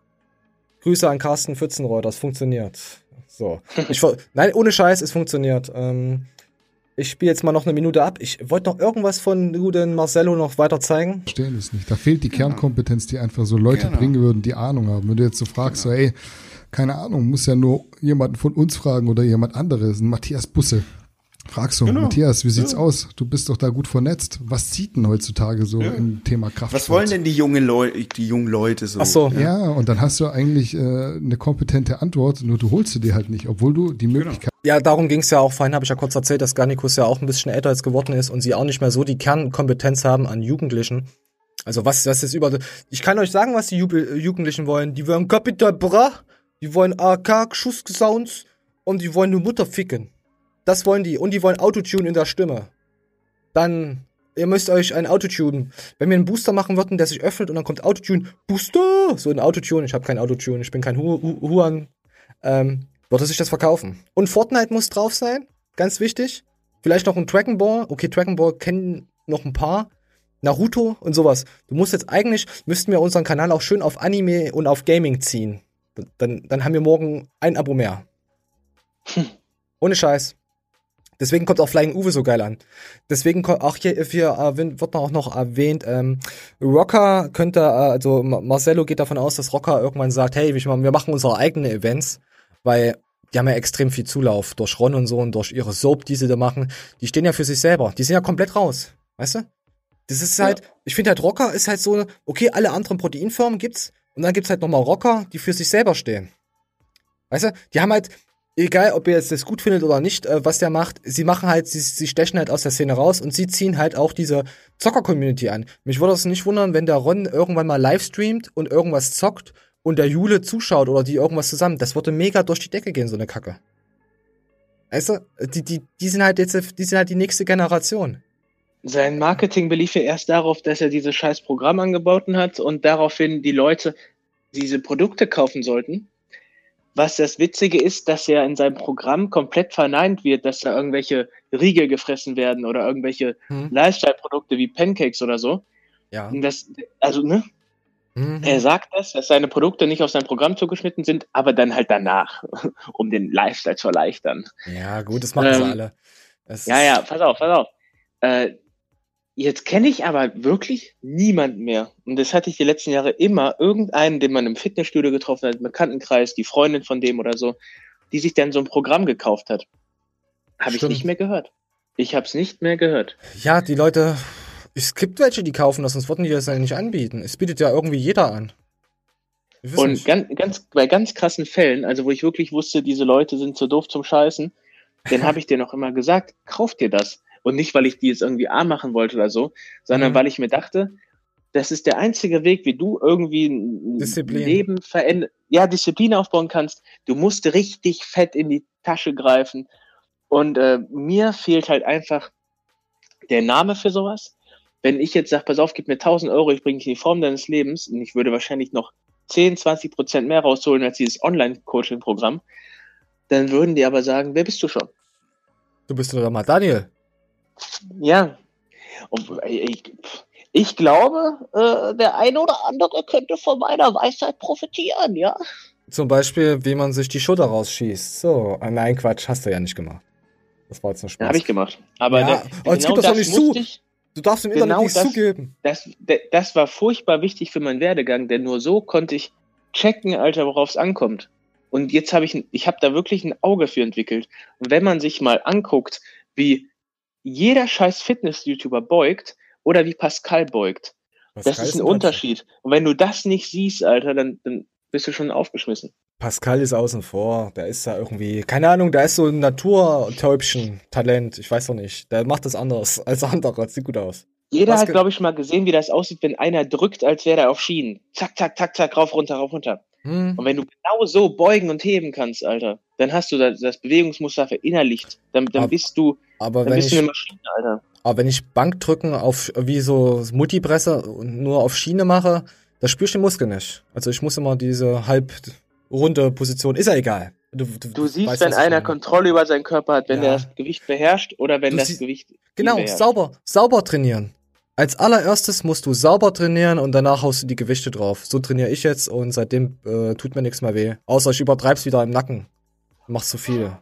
Speaker 2: Grüße an Carsten Pfützenrohr, das funktioniert. So. Ich, nein, ohne Scheiß, es funktioniert. Ähm, ich spiele jetzt mal noch eine Minute ab. Ich wollte noch irgendwas von guten Marcello noch weiter zeigen.
Speaker 13: Verstehen es nicht. Da fehlt die Kernkompetenz, die einfach so Leute genau. bringen würden, die Ahnung haben. Wenn du jetzt so fragst, genau. so, ey, keine Ahnung, muss ja nur jemanden von uns fragen oder jemand anderes, ein Matthias Busse. Fragst du, genau. Matthias, wie sieht's ja. aus? Du bist doch da gut vernetzt. Was zieht denn heutzutage so ja. im Thema Kraft?
Speaker 14: Was wollen denn die jungen Leute, die jungen Leute so?
Speaker 13: Ach so. Ja, ja und dann hast du eigentlich äh, eine kompetente Antwort, nur du holst sie dir halt nicht, obwohl du die genau. Möglichkeit.
Speaker 2: Ja, darum ging's ja auch. Vorhin habe ich ja kurz erzählt, dass Garnikus ja auch ein bisschen älter als geworden ist und sie auch nicht mehr so die Kernkompetenz haben an Jugendlichen. Also was, was ist über, ich kann euch sagen, was die Jugendlichen wollen. Die wollen Capital Bra, die wollen AK, Schusssounds und die wollen nur Mutter ficken. Das wollen die. Und die wollen Autotune in der Stimme. Dann, ihr müsst euch ein Autotune. Wenn wir einen Booster machen würden, der sich öffnet und dann kommt Autotune, Booster! So ein Autotune. Ich habe kein Autotune, ich bin kein Huan. Ähm, würde sich das verkaufen. Und Fortnite muss drauf sein. Ganz wichtig. Vielleicht noch ein Dragon Ball. Okay, Dragon Ball kennen noch ein paar. Naruto und sowas. Du musst jetzt eigentlich, müssten wir unseren Kanal auch schön auf Anime und auf Gaming ziehen. Dann, dann haben wir morgen ein Abo mehr. Hm. Ohne Scheiß. Deswegen kommt auch Flying Uwe so geil an. Deswegen auch hier, hier wird auch noch erwähnt, ähm, Rocker könnte, äh, also Marcello geht davon aus, dass Rocker irgendwann sagt, hey, wir machen unsere eigenen Events, weil die haben ja extrem viel Zulauf durch Ron und so und durch ihre Soap, die sie da machen. Die stehen ja für sich selber. Die sind ja komplett raus. Weißt du? Das ist halt, ja. ich finde halt Rocker ist halt so, okay, alle anderen Proteinfirmen gibt's und dann gibt's halt nochmal Rocker, die für sich selber stehen. Weißt du? Die haben halt, egal ob ihr jetzt das gut findet oder nicht, äh, was der macht, sie machen halt, sie, sie stechen halt aus der Szene raus und sie ziehen halt auch diese Zocker-Community an. Mich würde es nicht wundern, wenn der Ron irgendwann mal live streamt und irgendwas zockt und der Jule zuschaut oder die irgendwas zusammen. Das würde mega durch die Decke gehen, so eine Kacke. Weißt du, die, die, die sind halt jetzt, die sind halt die nächste Generation.
Speaker 1: Sein Marketing belief ja erst darauf, dass er dieses scheiß Programm angeboten hat und daraufhin die Leute diese Produkte kaufen sollten was das Witzige ist, dass ja in seinem Programm komplett verneint wird, dass da irgendwelche Riegel gefressen werden oder irgendwelche hm. Lifestyle-Produkte wie Pancakes oder so.
Speaker 2: Ja.
Speaker 1: Und das, also, ne? Mhm. Er sagt das, dass seine Produkte nicht auf sein Programm zugeschnitten sind, aber dann halt danach, um den Lifestyle zu erleichtern.
Speaker 2: Ja, gut, das machen ähm, sie alle.
Speaker 1: Das ja, ja, pass auf, pass auf. Äh, jetzt kenne ich aber wirklich niemanden mehr. Und das hatte ich die letzten Jahre immer. Irgendeinen, den man im Fitnessstudio getroffen hat, im Bekanntenkreis, die Freundin von dem oder so, die sich dann so ein Programm gekauft hat. Habe ich nicht mehr gehört. Ich habe es nicht mehr gehört.
Speaker 2: Ja, die Leute es gibt welche, die kaufen das, sonst würden die das ja nicht anbieten. Es bietet ja irgendwie jeder an.
Speaker 1: Und ganz, ganz, bei ganz krassen Fällen, also wo ich wirklich wusste, diese Leute sind zu doof zum Scheißen, dann habe ich dir noch immer gesagt, kauf dir das. Und nicht, weil ich die jetzt irgendwie arm machen wollte oder so, sondern mhm. weil ich mir dachte, das ist der einzige Weg, wie du irgendwie ein Disziplin. Leben verändern, ja, Disziplin aufbauen kannst. Du musst richtig fett in die Tasche greifen. Und äh, mir fehlt halt einfach der Name für sowas wenn ich jetzt sage, pass auf, gib mir 1000 Euro, ich bringe dich in die Form deines Lebens und ich würde wahrscheinlich noch 10, 20 Prozent mehr rausholen als dieses Online-Coaching-Programm, dann würden die aber sagen, wer bist du schon?
Speaker 2: Du bist doch mal Daniel.
Speaker 1: Ja. Ich, ich glaube, äh, der eine oder andere könnte von meiner Weisheit profitieren, ja.
Speaker 2: Zum Beispiel, wie man sich die Schulter rausschießt. So, äh, nein, Quatsch, hast du ja nicht gemacht. Das war jetzt nur Spaß.
Speaker 1: Ja, habe ich gemacht. Aber ja,
Speaker 2: der, oh, jetzt genau gibt das doch nicht zu. Ich, Du darfst im genau Internet nicht
Speaker 1: das,
Speaker 2: zugeben.
Speaker 1: Das, das war furchtbar wichtig für meinen Werdegang, denn nur so konnte ich checken, Alter, worauf es ankommt. Und jetzt habe ich, ich habe da wirklich ein Auge für entwickelt. Und wenn man sich mal anguckt, wie jeder scheiß Fitness-YouTuber beugt oder wie Pascal beugt, Pascal das ist ein Unterschied. Und wenn du das nicht siehst, Alter, dann, dann bist du schon aufgeschmissen.
Speaker 2: Pascal ist außen vor. Der ist da irgendwie, keine Ahnung, der ist so ein Naturtäubchen-Talent. Ich weiß doch nicht. Der macht das anders als andere. Sieht gut aus.
Speaker 1: Jeder Was hat, glaube ich, mal gesehen, wie das aussieht, wenn einer drückt, als wäre er auf Schienen. Zack, zack, zack, zack, rauf, runter, rauf, runter. Hm. Und wenn du genau so beugen und heben kannst, Alter, dann hast du das, das Bewegungsmuster verinnerlicht. Dann, dann aber, bist du,
Speaker 2: aber
Speaker 1: dann
Speaker 2: wenn
Speaker 1: bist
Speaker 2: ich,
Speaker 1: du eine Maschine, Alter.
Speaker 2: Aber wenn ich Bankdrücken auf, wie so Multipresse nur auf Schiene mache, da spürst du den Muskel nicht. Also ich muss immer diese halb runde Position, ist ja egal.
Speaker 1: Du, du, du siehst, weißt, wenn einer Kontrolle über seinen Körper hat, wenn ja. er das Gewicht beherrscht oder wenn du das Gewicht.
Speaker 2: Genau, sauber, sauber trainieren. Als allererstes musst du sauber trainieren und danach haust du die Gewichte drauf. So trainiere ich jetzt und seitdem äh, tut mir nichts mehr weh. Außer ich übertreib's wieder im Nacken. Machst zu viel.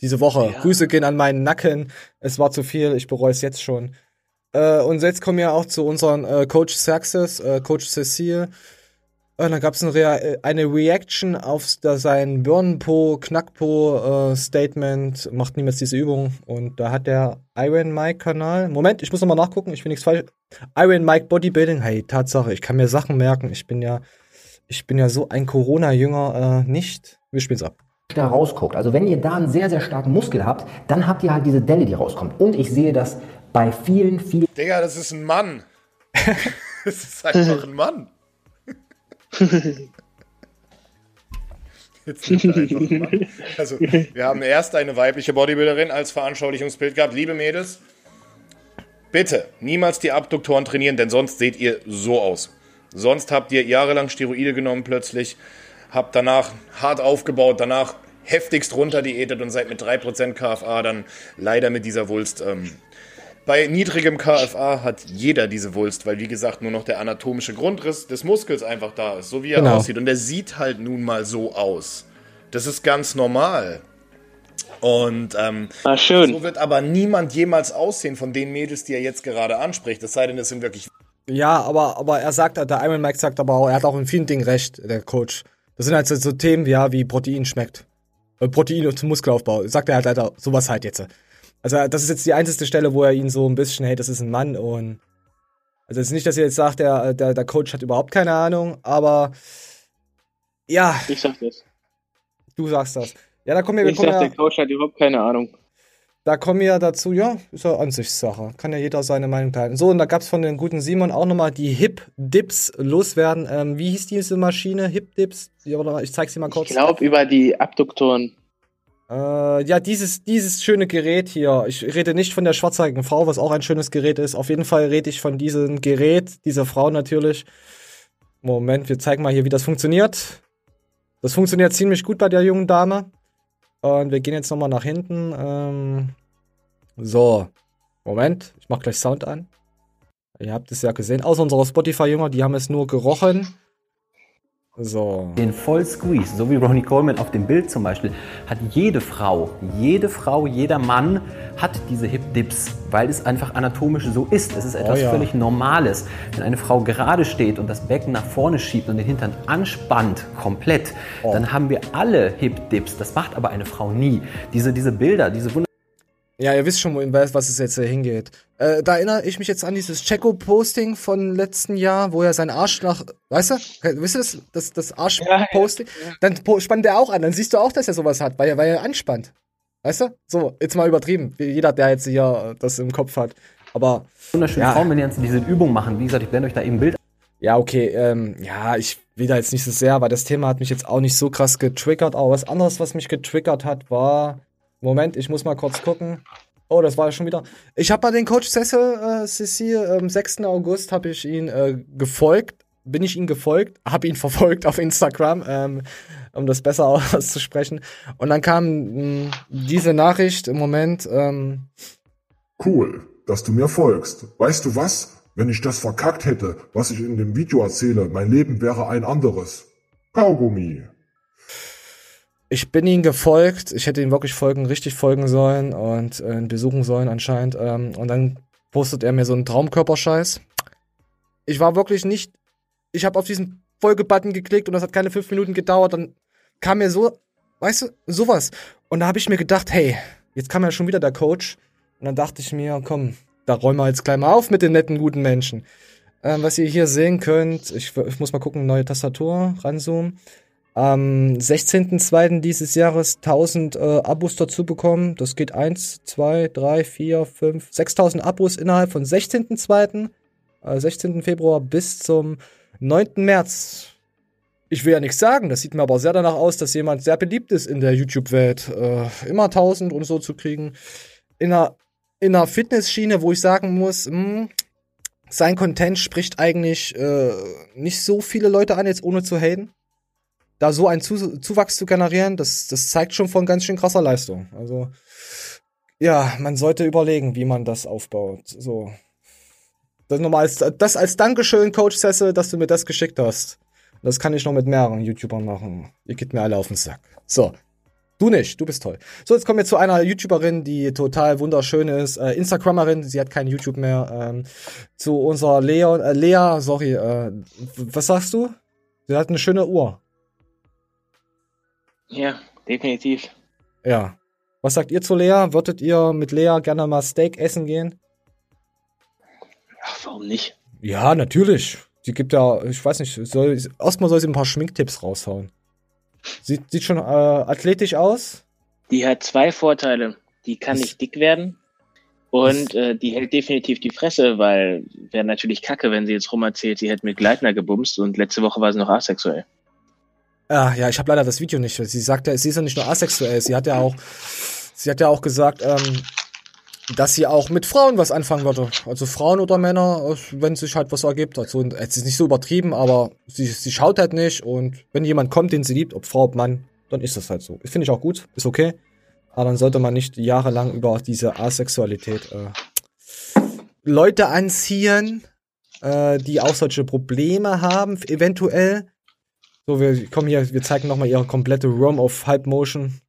Speaker 2: Diese Woche. Ja. Grüße gehen an meinen Nacken. Es war zu viel, ich bereue es jetzt schon. Äh, und jetzt kommen wir auch zu unseren äh, Coach Success, äh, Coach Cecile. Und dann gab es eine, Rea äh, eine Reaction auf sein Birnenpo-Knackpo-Statement. Äh, Macht niemals diese Übung. Und da hat der Iron Mike-Kanal. Moment, ich muss nochmal nachgucken, ich will nichts falsch. Iron Mike Bodybuilding. Hey, Tatsache, ich kann mir Sachen merken. Ich bin ja, ich bin ja so ein Corona-Jünger äh, nicht. Wir spielen's ab
Speaker 15: da rausguckt. Also wenn ihr da einen sehr, sehr starken Muskel habt, dann habt ihr halt diese Delle, die rauskommt. Und ich sehe das bei vielen, vielen.
Speaker 16: Digga, das ist ein Mann. das ist einfach ein Mann. Also, wir haben erst eine weibliche Bodybuilderin als Veranschaulichungsbild gehabt. Liebe Mädels, bitte niemals die Abduktoren trainieren, denn sonst seht ihr so aus. Sonst habt ihr jahrelang Steroide genommen plötzlich, habt danach hart aufgebaut, danach heftigst runter diätet und seid mit 3% KFA dann leider mit dieser Wulst ähm, bei niedrigem KFA hat jeder diese Wulst, weil wie gesagt nur noch der anatomische Grundriss des Muskels einfach da ist, so wie er genau. aussieht. Und er sieht halt nun mal so aus. Das ist ganz normal. Und ähm,
Speaker 1: ah, schön.
Speaker 16: so wird aber niemand jemals aussehen von den Mädels, die er jetzt gerade anspricht. Es sei denn, es sind wirklich.
Speaker 2: Ja, aber, aber er sagt, der Iron Mike sagt aber auch, er hat auch in vielen Dingen recht, der Coach. Das sind halt so, so Themen, ja, wie Protein schmeckt. Äh, Protein und Muskelaufbau. Sagt er halt leider sowas halt jetzt. Also das ist jetzt die einzige Stelle, wo er ihn so ein bisschen, hey, das ist ein Mann und also es ist nicht, dass ihr jetzt sagt, der, der, der Coach hat überhaupt keine Ahnung, aber ja.
Speaker 1: Ich sag das.
Speaker 2: Du sagst das. Ja, da kommen wir.
Speaker 1: Ich sag, ja, der Coach hat überhaupt keine Ahnung.
Speaker 2: Da kommen wir dazu, ja, ist ja Ansichtssache. Kann ja jeder seine Meinung teilen. So, und da gab es von den guten Simon auch nochmal die Hip-Dips loswerden. Ähm, wie hieß diese Maschine? Hip-Dips? Ich zeig's dir mal kurz.
Speaker 1: Ich glaube über die Abduktoren.
Speaker 2: Äh, ja, dieses, dieses schöne Gerät hier. Ich rede nicht von der schwarzhaarigen Frau, was auch ein schönes Gerät ist. Auf jeden Fall rede ich von diesem Gerät, dieser Frau natürlich. Moment, wir zeigen mal hier, wie das funktioniert. Das funktioniert ziemlich gut bei der jungen Dame. Und wir gehen jetzt nochmal nach hinten. Ähm, so. Moment, ich mach gleich Sound an. Ihr habt es ja gesehen. Außer unsere Spotify-Jünger, die haben es nur gerochen. So.
Speaker 15: Den Voll Squeeze, so wie Ronnie Coleman auf dem Bild zum Beispiel, hat jede Frau, jede Frau, jeder Mann hat diese Hip Dips, weil es einfach anatomisch so ist. Es ist etwas
Speaker 2: Oh ja.
Speaker 15: völlig Normales. Wenn eine Frau gerade steht und das Becken nach vorne schiebt und den Hintern anspannt, komplett,
Speaker 2: Oh.
Speaker 15: dann haben wir alle Hip Dips. Das macht aber eine Frau nie. Diese, diese Bilder, diese Wunder
Speaker 2: Ja, ihr wisst schon, wohin was es jetzt hier hingeht. Äh, da erinnere ich mich jetzt an dieses Checo-Posting von letzten Jahr, wo er seinen Arsch nach, weißt du, wisst ihr das, das, das Arsch-Posting? Dann po- spannt er auch an, dann siehst du auch, dass er sowas hat, weil er, weil er anspannt. Weißt du? So, jetzt mal übertrieben. Wie Jeder, der jetzt hier äh, das im Kopf hat. Aber.
Speaker 15: wunderschönen
Speaker 2: ja.
Speaker 15: Frauen, wenn ihr jetzt diese Übung machen. Wie gesagt, ich blende euch da eben ein Bild
Speaker 2: Ja, okay, ähm, ja, ich will da jetzt nicht so sehr, weil das Thema hat mich jetzt auch nicht so krass getriggert. Aber was anderes, was mich getriggert hat, war. Moment, ich muss mal kurz gucken. Oh, das war schon wieder. Ich habe mal den Coach Cecil, äh, Cecil, am 6. August habe ich ihn äh, gefolgt. Bin ich ihm gefolgt, habe ihn verfolgt auf Instagram, ähm, um das besser auszusprechen. Und dann kam mh, diese Nachricht im Moment. Ähm,
Speaker 3: Cool, dass du mir folgst. Weißt du was? Wenn ich das verkackt hätte, was ich in dem Video erzähle, mein Leben wäre ein anderes. Kaugummi.
Speaker 2: Ich bin ihm gefolgt. Ich hätte ihm wirklich folgen, richtig folgen sollen und äh, besuchen sollen anscheinend. Ähm, und dann postet er mir so einen Traumkörperscheiß. Ich war wirklich nicht. Ich habe auf diesen Folgebutton geklickt und das hat keine fünf Minuten gedauert. Dann kam mir so, weißt du, sowas. Und da habe ich mir gedacht, hey, jetzt kam ja schon wieder der Coach. Und dann dachte ich mir, komm, da räumen wir jetzt gleich mal auf mit den netten, guten Menschen. Ähm, was ihr hier sehen könnt, ich, ich muss mal gucken, neue Tastatur, ranzoomen. Am 16.02. dieses Jahres 1000 äh, Abos dazu bekommen. Das geht 1, 2, 3, 4, 5, 6000 Abos innerhalb von 16.02. Äh, 16. Februar bis zum 9. März. Ich will ja nichts sagen, das sieht mir aber sehr danach aus, dass jemand sehr beliebt ist in der YouTube-Welt. Äh, immer 1000 und so zu kriegen. In einer, in einer Fitnessschiene, wo ich sagen muss, mh, sein Content spricht eigentlich äh, nicht so viele Leute an, jetzt ohne zu haten da so einen Zu Zuwachs zu generieren, das, das zeigt schon von ganz schön krasser Leistung. Also, ja, man sollte überlegen, wie man das aufbaut. So. Das, nochmal als, das als Dankeschön, Coach Cecil, dass du mir das geschickt hast. Das kann ich noch mit mehreren YouTubern machen. Ihr geht mir alle auf den Sack. So. Du nicht, du bist toll. So, jetzt kommen wir zu einer YouTuberin, die total wunderschön ist. Äh, Instagrammerin, sie hat kein YouTube mehr. Ähm, zu unserer Leon, äh, Lea, sorry, äh, was sagst du? Sie hat eine schöne Uhr.
Speaker 1: Ja, definitiv.
Speaker 2: Ja. Was sagt ihr zu Lea? Würdet ihr mit Lea gerne mal Steak essen gehen?
Speaker 1: Ach, warum nicht?
Speaker 2: Ja, natürlich. Sie gibt ja, ich weiß nicht, soll, erstmal soll sie ein paar Schminktipps raushauen. Sieht, sieht schon äh, athletisch aus.
Speaker 1: Die hat zwei Vorteile. Die kann nicht dick werden und äh, die hält definitiv die Fresse, weil wäre natürlich kacke, wenn sie jetzt rum erzählt, sie hätte mit Gleitner gebumst und letzte Woche war sie noch asexuell.
Speaker 2: Ah, ja, ich habe leider das Video nicht. Sie sagt ja, sie ist ja nicht nur asexuell, sie hat ja auch, sie hat ja auch gesagt, ähm, dass sie auch mit Frauen was anfangen würde. Also Frauen oder Männer, äh, wenn sich halt was ergibt. Also es ist nicht so übertrieben, aber sie, sie schaut halt nicht und wenn jemand kommt, den sie liebt, ob Frau, ob Mann, dann ist das halt so. Finde ich auch gut, ist okay. Aber dann sollte man nicht jahrelang über diese Asexualität äh, Leute anziehen, äh, die auch solche Probleme haben, eventuell. So, wir kommen hier, wir zeigen nochmal ihre komplette Room of Hype Motion.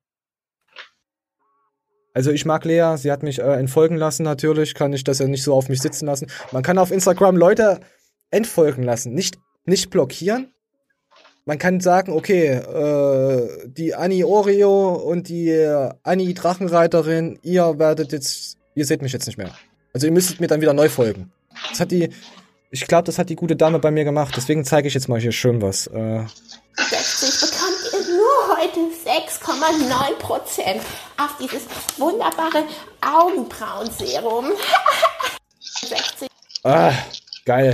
Speaker 2: Also ich mag Lea, sie hat mich äh, entfolgen lassen natürlich, kann ich das ja nicht so auf mich sitzen lassen. Man kann auf Instagram Leute entfolgen lassen, nicht, nicht blockieren. Man kann sagen, okay, äh, die Annie Oreo und die Annie Drachenreiterin, ihr werdet jetzt, ihr seht mich jetzt nicht mehr. Also ihr müsstet mir dann wieder neu folgen. Das hat die, ich glaube, das hat die gute Dame bei mir gemacht, deswegen zeige ich jetzt mal hier schön was. Äh,
Speaker 17: 60 bekommt ihr nur heute 6,9 Prozent auf dieses wunderbare Augenbrauenserum. 60.
Speaker 2: Ah, geil.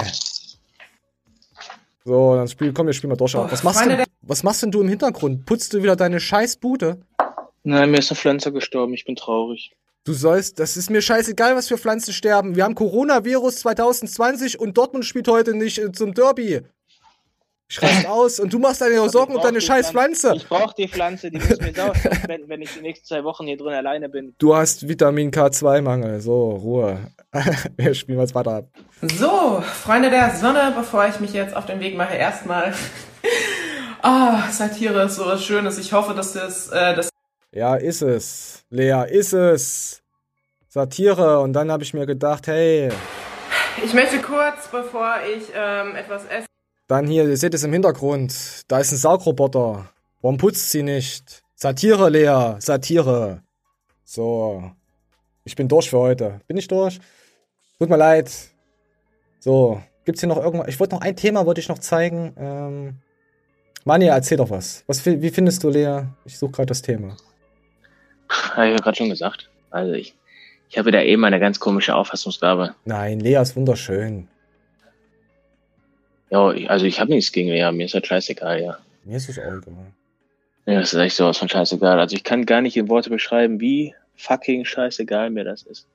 Speaker 2: So, dann spiel, komm, wir spielen mal durch. was, machst denn, was machst denn du im Hintergrund? Putzt du wieder deine scheiß Bude?
Speaker 1: Nein, mir ist eine Pflanze gestorben, ich bin traurig.
Speaker 2: Du sollst, das ist mir scheißegal, was für Pflanzen sterben. Wir haben Coronavirus 2020 und Dortmund spielt heute nicht äh, zum Derby. Ich raste aus und du machst deine Sorgen um deine scheiß Pflanze.
Speaker 1: Ich brauch die Pflanze, die muss mir sauer, wenn, wenn ich die nächsten zwei Wochen hier drin alleine bin.
Speaker 2: Du hast Vitamin K2-Mangel. So, Ruhe. Wir spielen was weiter ab.
Speaker 18: So, Freunde der Sonne, bevor ich mich jetzt auf den Weg mache, erstmal. Ah, oh, Satire ist so was Schönes. Ich hoffe, dass das, äh, das.
Speaker 2: Ja, ist es. Lea, ist es. Satire. Und dann habe ich mir gedacht, hey.
Speaker 18: Ich möchte kurz, bevor ich ähm, etwas esse.
Speaker 2: Dann hier, ihr seht es im Hintergrund. Da ist ein Saugroboter. Warum putzt sie nicht? Satire, Lea. Satire. So. Ich bin durch für heute. Bin ich durch? Tut mir leid. So. Gibt's hier noch irgendwas? Ich wollte noch ein Thema, wollte ich noch zeigen. Ähm. Manja, erzähl doch was. was. Wie findest du, Lea? Ich suche gerade das Thema.
Speaker 1: Habe ich ja gerade schon gesagt. Also ich, ich habe da eben eine ganz komische Auffassungsgabe.
Speaker 2: Nein, Lea ist wunderschön.
Speaker 1: Ja, also ich habe nichts gegen Lea, mir ist halt scheißegal, ja.
Speaker 2: Mir ist es auch egal.
Speaker 1: Ja, das ist echt sowas von scheißegal. Also ich kann gar nicht in Worte beschreiben, wie fucking scheißegal mir das ist.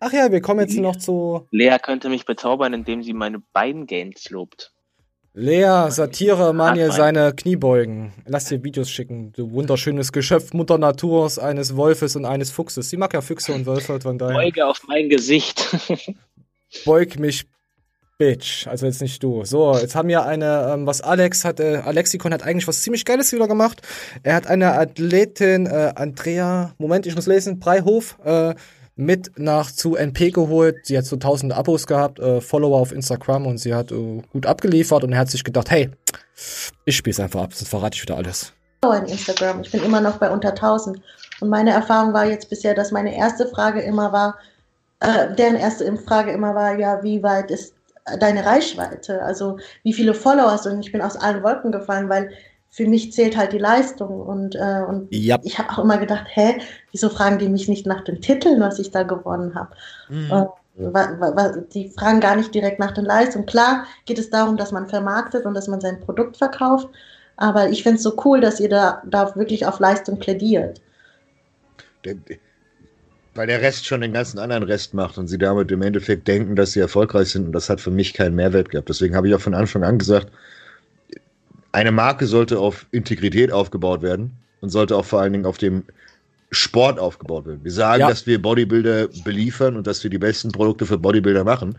Speaker 2: Ach ja, wir kommen jetzt noch zu.
Speaker 1: Lea könnte mich bezaubern, indem sie meine beiden Gains lobt.
Speaker 2: Lea, Satire, Manje, seine Kniebeugen. Lass dir Videos schicken. Du wunderschönes Geschöpf Mutter Naturs, eines Wolfes und eines Fuchses. Sie mag ja Füchse und Wölfe, von daher.
Speaker 1: Beuge auf mein Gesicht.
Speaker 2: Beug mich Bitch, also jetzt nicht du. So, jetzt haben wir eine, ähm, was Alex hat, äh, Alexikon hat eigentlich was ziemlich Geiles wieder gemacht. Er hat eine Athletin, äh, Andrea, Moment, ich muss lesen, Breihof, äh, mit nach zu NP geholt. Sie hat so 1000 Abos gehabt, äh, Follower auf Instagram und sie hat äh, gut abgeliefert und er hat sich gedacht, hey, ich spiel's einfach ab, sonst verrate ich wieder alles.
Speaker 19: In Instagram, ich bin immer noch bei unter 1000 und meine Erfahrung war jetzt bisher, dass meine erste Frage immer war, äh, deren erste Frage immer war, ja, wie weit ist deine Reichweite? Also wie viele Follower hast du? Und ich bin aus allen Wolken gefallen, weil für mich zählt halt die Leistung. Und, äh, und
Speaker 2: yep.
Speaker 19: ich habe auch immer gedacht, hä, wieso fragen die mich nicht nach den Titeln, was ich da gewonnen habe? Mhm. Äh, die fragen gar nicht direkt nach den Leistungen. Klar geht es darum, dass man vermarktet und dass man sein Produkt verkauft. Aber ich finde es so cool, dass ihr da, da wirklich auf Leistung plädiert.
Speaker 20: Der, weil der Rest schon den ganzen anderen Rest macht und sie damit im Endeffekt denken, dass sie erfolgreich sind und das hat für mich keinen Mehrwert gehabt. Deswegen habe ich auch von Anfang an gesagt, eine Marke sollte auf Integrität aufgebaut werden und sollte auch vor allen Dingen auf dem Sport aufgebaut werden. Wir sagen, ja. dass wir Bodybuilder beliefern und dass wir die besten Produkte für Bodybuilder machen.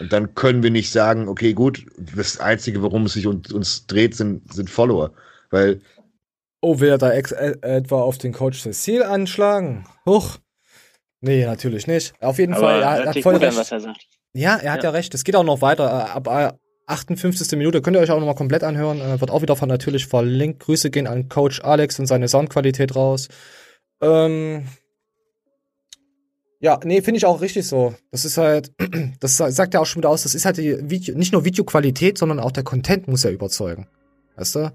Speaker 20: Und dann können wir nicht sagen, okay, gut, das Einzige, worum es sich uns, uns dreht, sind, sind Follower. Weil.
Speaker 2: Oh, will er da ex äh, etwa auf den Coach Cecil anschlagen? Huch. Nee, natürlich nicht. Auf jeden Aber Fall, er, hat voll recht. An, er ja, er hat ja. ja. recht. Es geht auch noch weiter. Ab 58. Äh, Minute könnt ihr euch auch noch mal komplett anhören. Äh, wird auch wieder von natürlich verlinkt. Grüße gehen an Coach Alex und seine Soundqualität raus. Ähm, ja, nee, finde ich auch richtig so. Das ist halt, das sagt ja auch schon wieder aus, das ist halt die Video, nicht nur Videoqualität, sondern auch der Content muss ja überzeugen. Weißt du?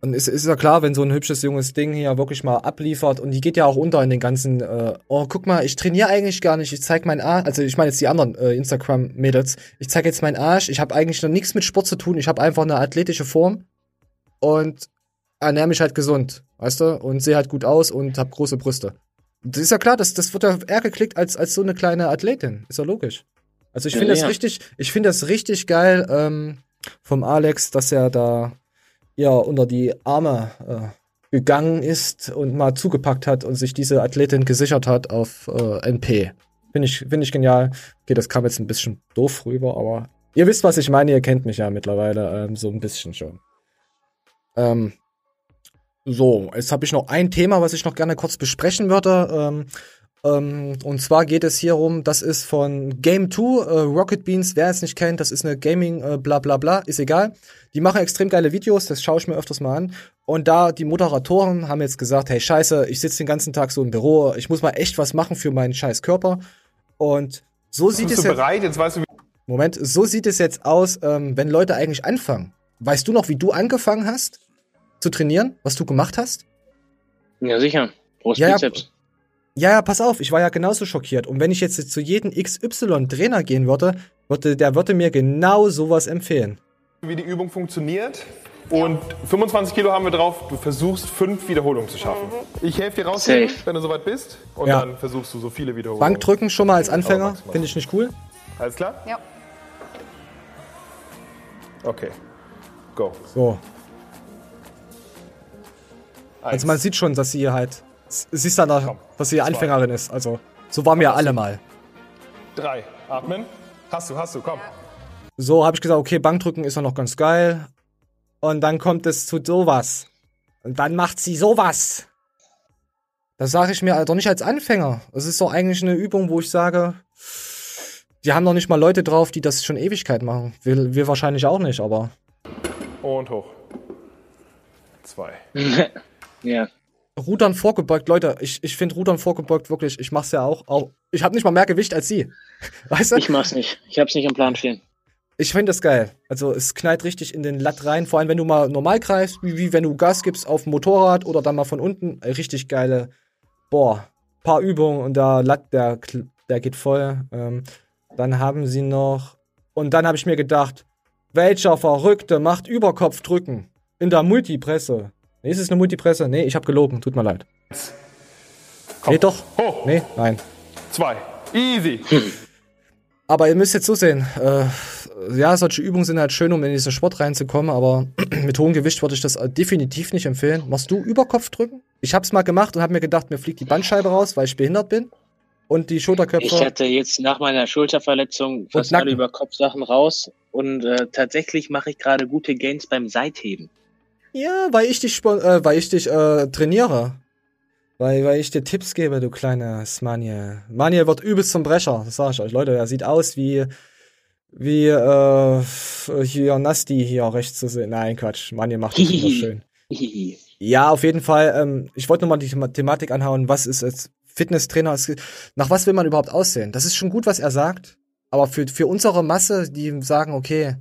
Speaker 2: Und es ist ja klar, wenn so ein hübsches junges Ding hier wirklich mal abliefert und die geht ja auch unter in den ganzen, äh, oh, guck mal, ich trainiere eigentlich gar nicht, ich zeig meinen Arsch, also ich meine jetzt die anderen äh, Instagram-Mädels, ich zeig jetzt meinen Arsch, ich habe eigentlich noch nichts mit Sport zu tun, ich habe einfach eine athletische Form und ernähre mich halt gesund, weißt du, und sehe halt gut aus und habe große Brüste. Das ist ja klar, das, das wird ja eher geklickt als, als so eine kleine Athletin, ist ja logisch. Also ich finde ja, das ja. richtig, ich finde das richtig geil ähm, vom Alex, dass er da ja unter die Arme äh, gegangen ist und mal zugepackt hat und sich diese Athletin gesichert hat auf äh, NP. Finde ich, find ich genial. Okay, das kam jetzt ein bisschen doof rüber, aber ihr wisst, was ich meine, ihr kennt mich ja mittlerweile ähm, so ein bisschen schon. Ähm, so, jetzt habe ich noch ein Thema, was ich noch gerne kurz besprechen würde. Ähm, und zwar geht es hier um, das ist von Game 2, äh, Rocket Beans, wer es nicht kennt, das ist eine Gaming, äh, bla bla bla, ist egal. Die machen extrem geile Videos, das schaue ich mir öfters mal an. Und da die Moderatoren haben jetzt gesagt, hey scheiße, ich sitze den ganzen Tag so im Büro, ich muss mal echt was machen für meinen scheiß Körper. Und so sieht es
Speaker 16: du bereit? Jetzt weißt du, wie
Speaker 2: Moment, so sieht es jetzt aus, ähm, wenn Leute eigentlich anfangen. Weißt du noch, wie du angefangen hast zu trainieren, was du gemacht hast?
Speaker 1: Ja, sicher. Brust ja, Bizeps.
Speaker 2: Ja, ja, pass auf, ich war ja genauso schockiert. Und wenn ich jetzt zu jedem XY-Trainer gehen würde, würde, der würde mir genau sowas empfehlen.
Speaker 16: Wie die Übung funktioniert. Und 25 Kilo haben wir drauf. Du versuchst fünf Wiederholungen zu schaffen. Ich helfe dir raus, Safe. wenn du soweit bist. Und ja. dann versuchst du so viele Wiederholungen.
Speaker 2: Bankdrücken schon mal als Anfänger. Finde ich nicht cool.
Speaker 16: Alles klar?
Speaker 10: Ja.
Speaker 16: Okay. Go.
Speaker 2: So. Also man sieht schon, dass sie halt. Sie ist dann, da, dass sie Anfängerin ist. Also, so waren wir alle mal.
Speaker 16: Drei. Atmen. Hast du, hast du, komm.
Speaker 2: So habe ich gesagt, okay, Bankdrücken ist ja noch ganz geil. Und dann kommt es zu sowas. Und dann macht sie sowas. Das sage ich mir doch nicht als Anfänger. Das ist doch eigentlich eine Übung, wo ich sage, die haben noch nicht mal Leute drauf, die das schon Ewigkeit machen. Wir, wir wahrscheinlich auch nicht, aber.
Speaker 16: Und hoch. Zwei.
Speaker 1: ja.
Speaker 2: Rudern vorgebeugt, Leute, ich, ich finde Rudern vorgebeugt wirklich, ich mach's ja auch. auch ich habe nicht mal mehr Gewicht als sie.
Speaker 1: Weißt du? Ich mach's nicht. Ich hab's nicht im Plan stehen.
Speaker 2: Ich finde das geil. Also es knallt richtig in den Latt rein, vor allem wenn du mal normal greifst, wie, wie wenn du Gas gibst auf dem Motorrad oder dann mal von unten. Richtig geile, boah, paar Übungen und der Latt, der, der geht voll. Ähm, dann haben sie noch. Und dann habe ich mir gedacht, welcher Verrückte macht Überkopfdrücken in der Multipresse? Nee, ist es eine Multipresse? Nee, ich habe gelogen, tut mir leid. Komm. Nee, doch. Hoch. Nee, nein.
Speaker 16: Zwei. Easy.
Speaker 2: Aber ihr müsst jetzt so sehen, äh, ja, solche Übungen sind halt schön, um in diesen Sport reinzukommen, aber mit hohem Gewicht würde ich das definitiv nicht empfehlen. Machst du Überkopfdrücken? Ich hab's mal gemacht und hab mir gedacht, mir fliegt die Bandscheibe raus, weil ich behindert bin. Und die Schulterköpfe.
Speaker 1: Ich hatte jetzt nach meiner Schulterverletzung fast alle Überkopfsachen raus und äh, tatsächlich mache ich gerade gute Gains beim Seitheben.
Speaker 2: Ja, weil ich dich, äh, weil ich dich äh, trainiere. Weil, weil ich dir Tipps gebe, du kleiner Smaniel. Maniel wird übelst zum Brecher, das sag ich euch. Leute, er sieht aus wie, wie, äh, hier Nasti hier rechts zu sehen. Nein, Quatsch. Maniel macht das immer schön. ja, auf jeden Fall. Ähm, ich wollte nochmal die Thematik anhauen. Was ist jetzt Fitnesstrainer? Nach was will man überhaupt aussehen? Das ist schon gut, was er sagt. Aber für, für unsere Masse, die sagen, okay,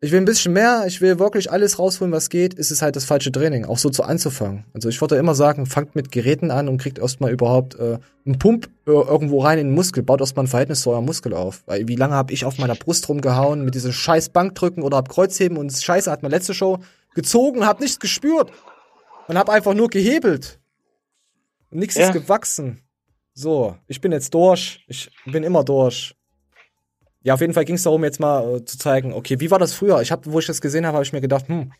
Speaker 2: ich will ein bisschen mehr, ich will wirklich alles rausholen, was geht, ist es halt das falsche Training, auch so zu anzufangen. Also ich würde immer sagen, fangt mit Geräten an und kriegt erstmal überhaupt äh, einen Pump äh, irgendwo rein in den Muskel, baut erstmal ein Verhältnis zu eurem Muskel auf. Weil wie lange habe ich auf meiner Brust rumgehauen mit diesem scheiß Bankdrücken oder hab Kreuzheben und Scheiße hat meine letzte Show gezogen, hab nichts gespürt und hab einfach nur gehebelt. Und nichts ja. ist gewachsen. So, ich bin jetzt durch, ich bin immer durch. Ja, auf jeden Fall ging es darum, jetzt mal äh, zu zeigen, okay, wie war das früher? Ich habe, wo ich das gesehen habe, habe ich mir gedacht, hm,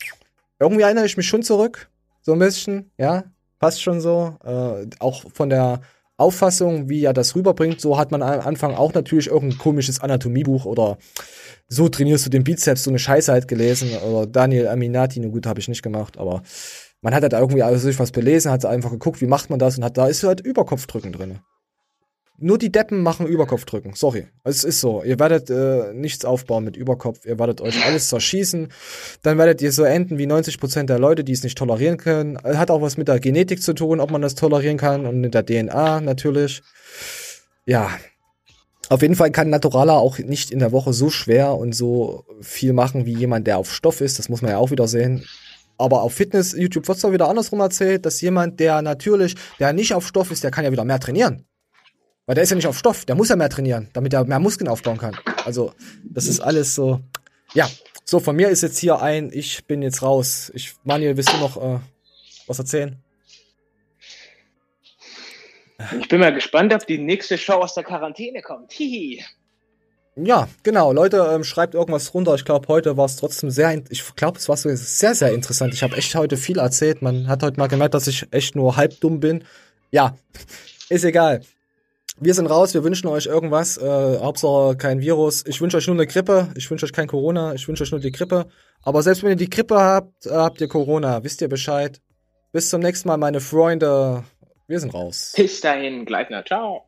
Speaker 2: irgendwie erinnere ich mich schon zurück, so ein bisschen, ja, passt schon so. Äh, auch von der Auffassung, wie er das rüberbringt, so hat man am Anfang auch natürlich irgendein komisches Anatomiebuch oder so trainierst du den Bizeps, so eine Scheiße halt gelesen oder Daniel Aminati, ne gut, habe ich nicht gemacht, aber man hat halt irgendwie also sich was belesen, hat einfach geguckt, wie macht man das und hat da ist halt Überkopfdrücken drin. Nur die Deppen machen Überkopfdrücken. Sorry. Es ist so. Ihr werdet äh, nichts aufbauen mit Überkopf. Ihr werdet euch alles zerschießen. Dann werdet ihr so enden wie 90% der Leute, die es nicht tolerieren können. Hat auch was mit der Genetik zu tun, ob man das tolerieren kann und mit der DNA natürlich. Ja. Auf jeden Fall kann Naturala auch nicht in der Woche so schwer und so viel machen wie jemand, der auf Stoff ist. Das muss man ja auch wieder sehen. Aber auf Fitness, YouTube wird es wieder andersrum erzählt, dass jemand, der natürlich, der nicht auf Stoff ist, der kann ja wieder mehr trainieren. Weil der ist ja nicht auf Stoff, der muss ja mehr trainieren, damit er mehr Muskeln aufbauen kann. Also, das ist alles so. Ja, so, von mir ist jetzt hier ein, ich bin jetzt raus. Ich, Manuel, willst du noch äh, was erzählen?
Speaker 1: Ich bin mal gespannt, ob die nächste Show aus der Quarantäne kommt. Hihi.
Speaker 2: Ja, genau. Leute, ähm, schreibt irgendwas runter. Ich glaube, heute war es trotzdem sehr, ich glaube, es war so sehr, sehr interessant. Ich habe echt heute viel erzählt. Man hat heute mal gemerkt, dass ich echt nur halb dumm bin. Ja, ist egal. Wir sind raus, wir wünschen euch irgendwas. Äh, Hauptsache kein Virus. Ich wünsche euch nur eine Grippe. Ich wünsche euch kein Corona. Ich wünsche euch nur die Grippe. Aber selbst wenn ihr die Grippe habt, äh, habt ihr Corona. Wisst ihr Bescheid? Bis zum nächsten Mal, meine Freunde. Wir sind raus.
Speaker 1: Bis dahin, Gleitner. Ciao.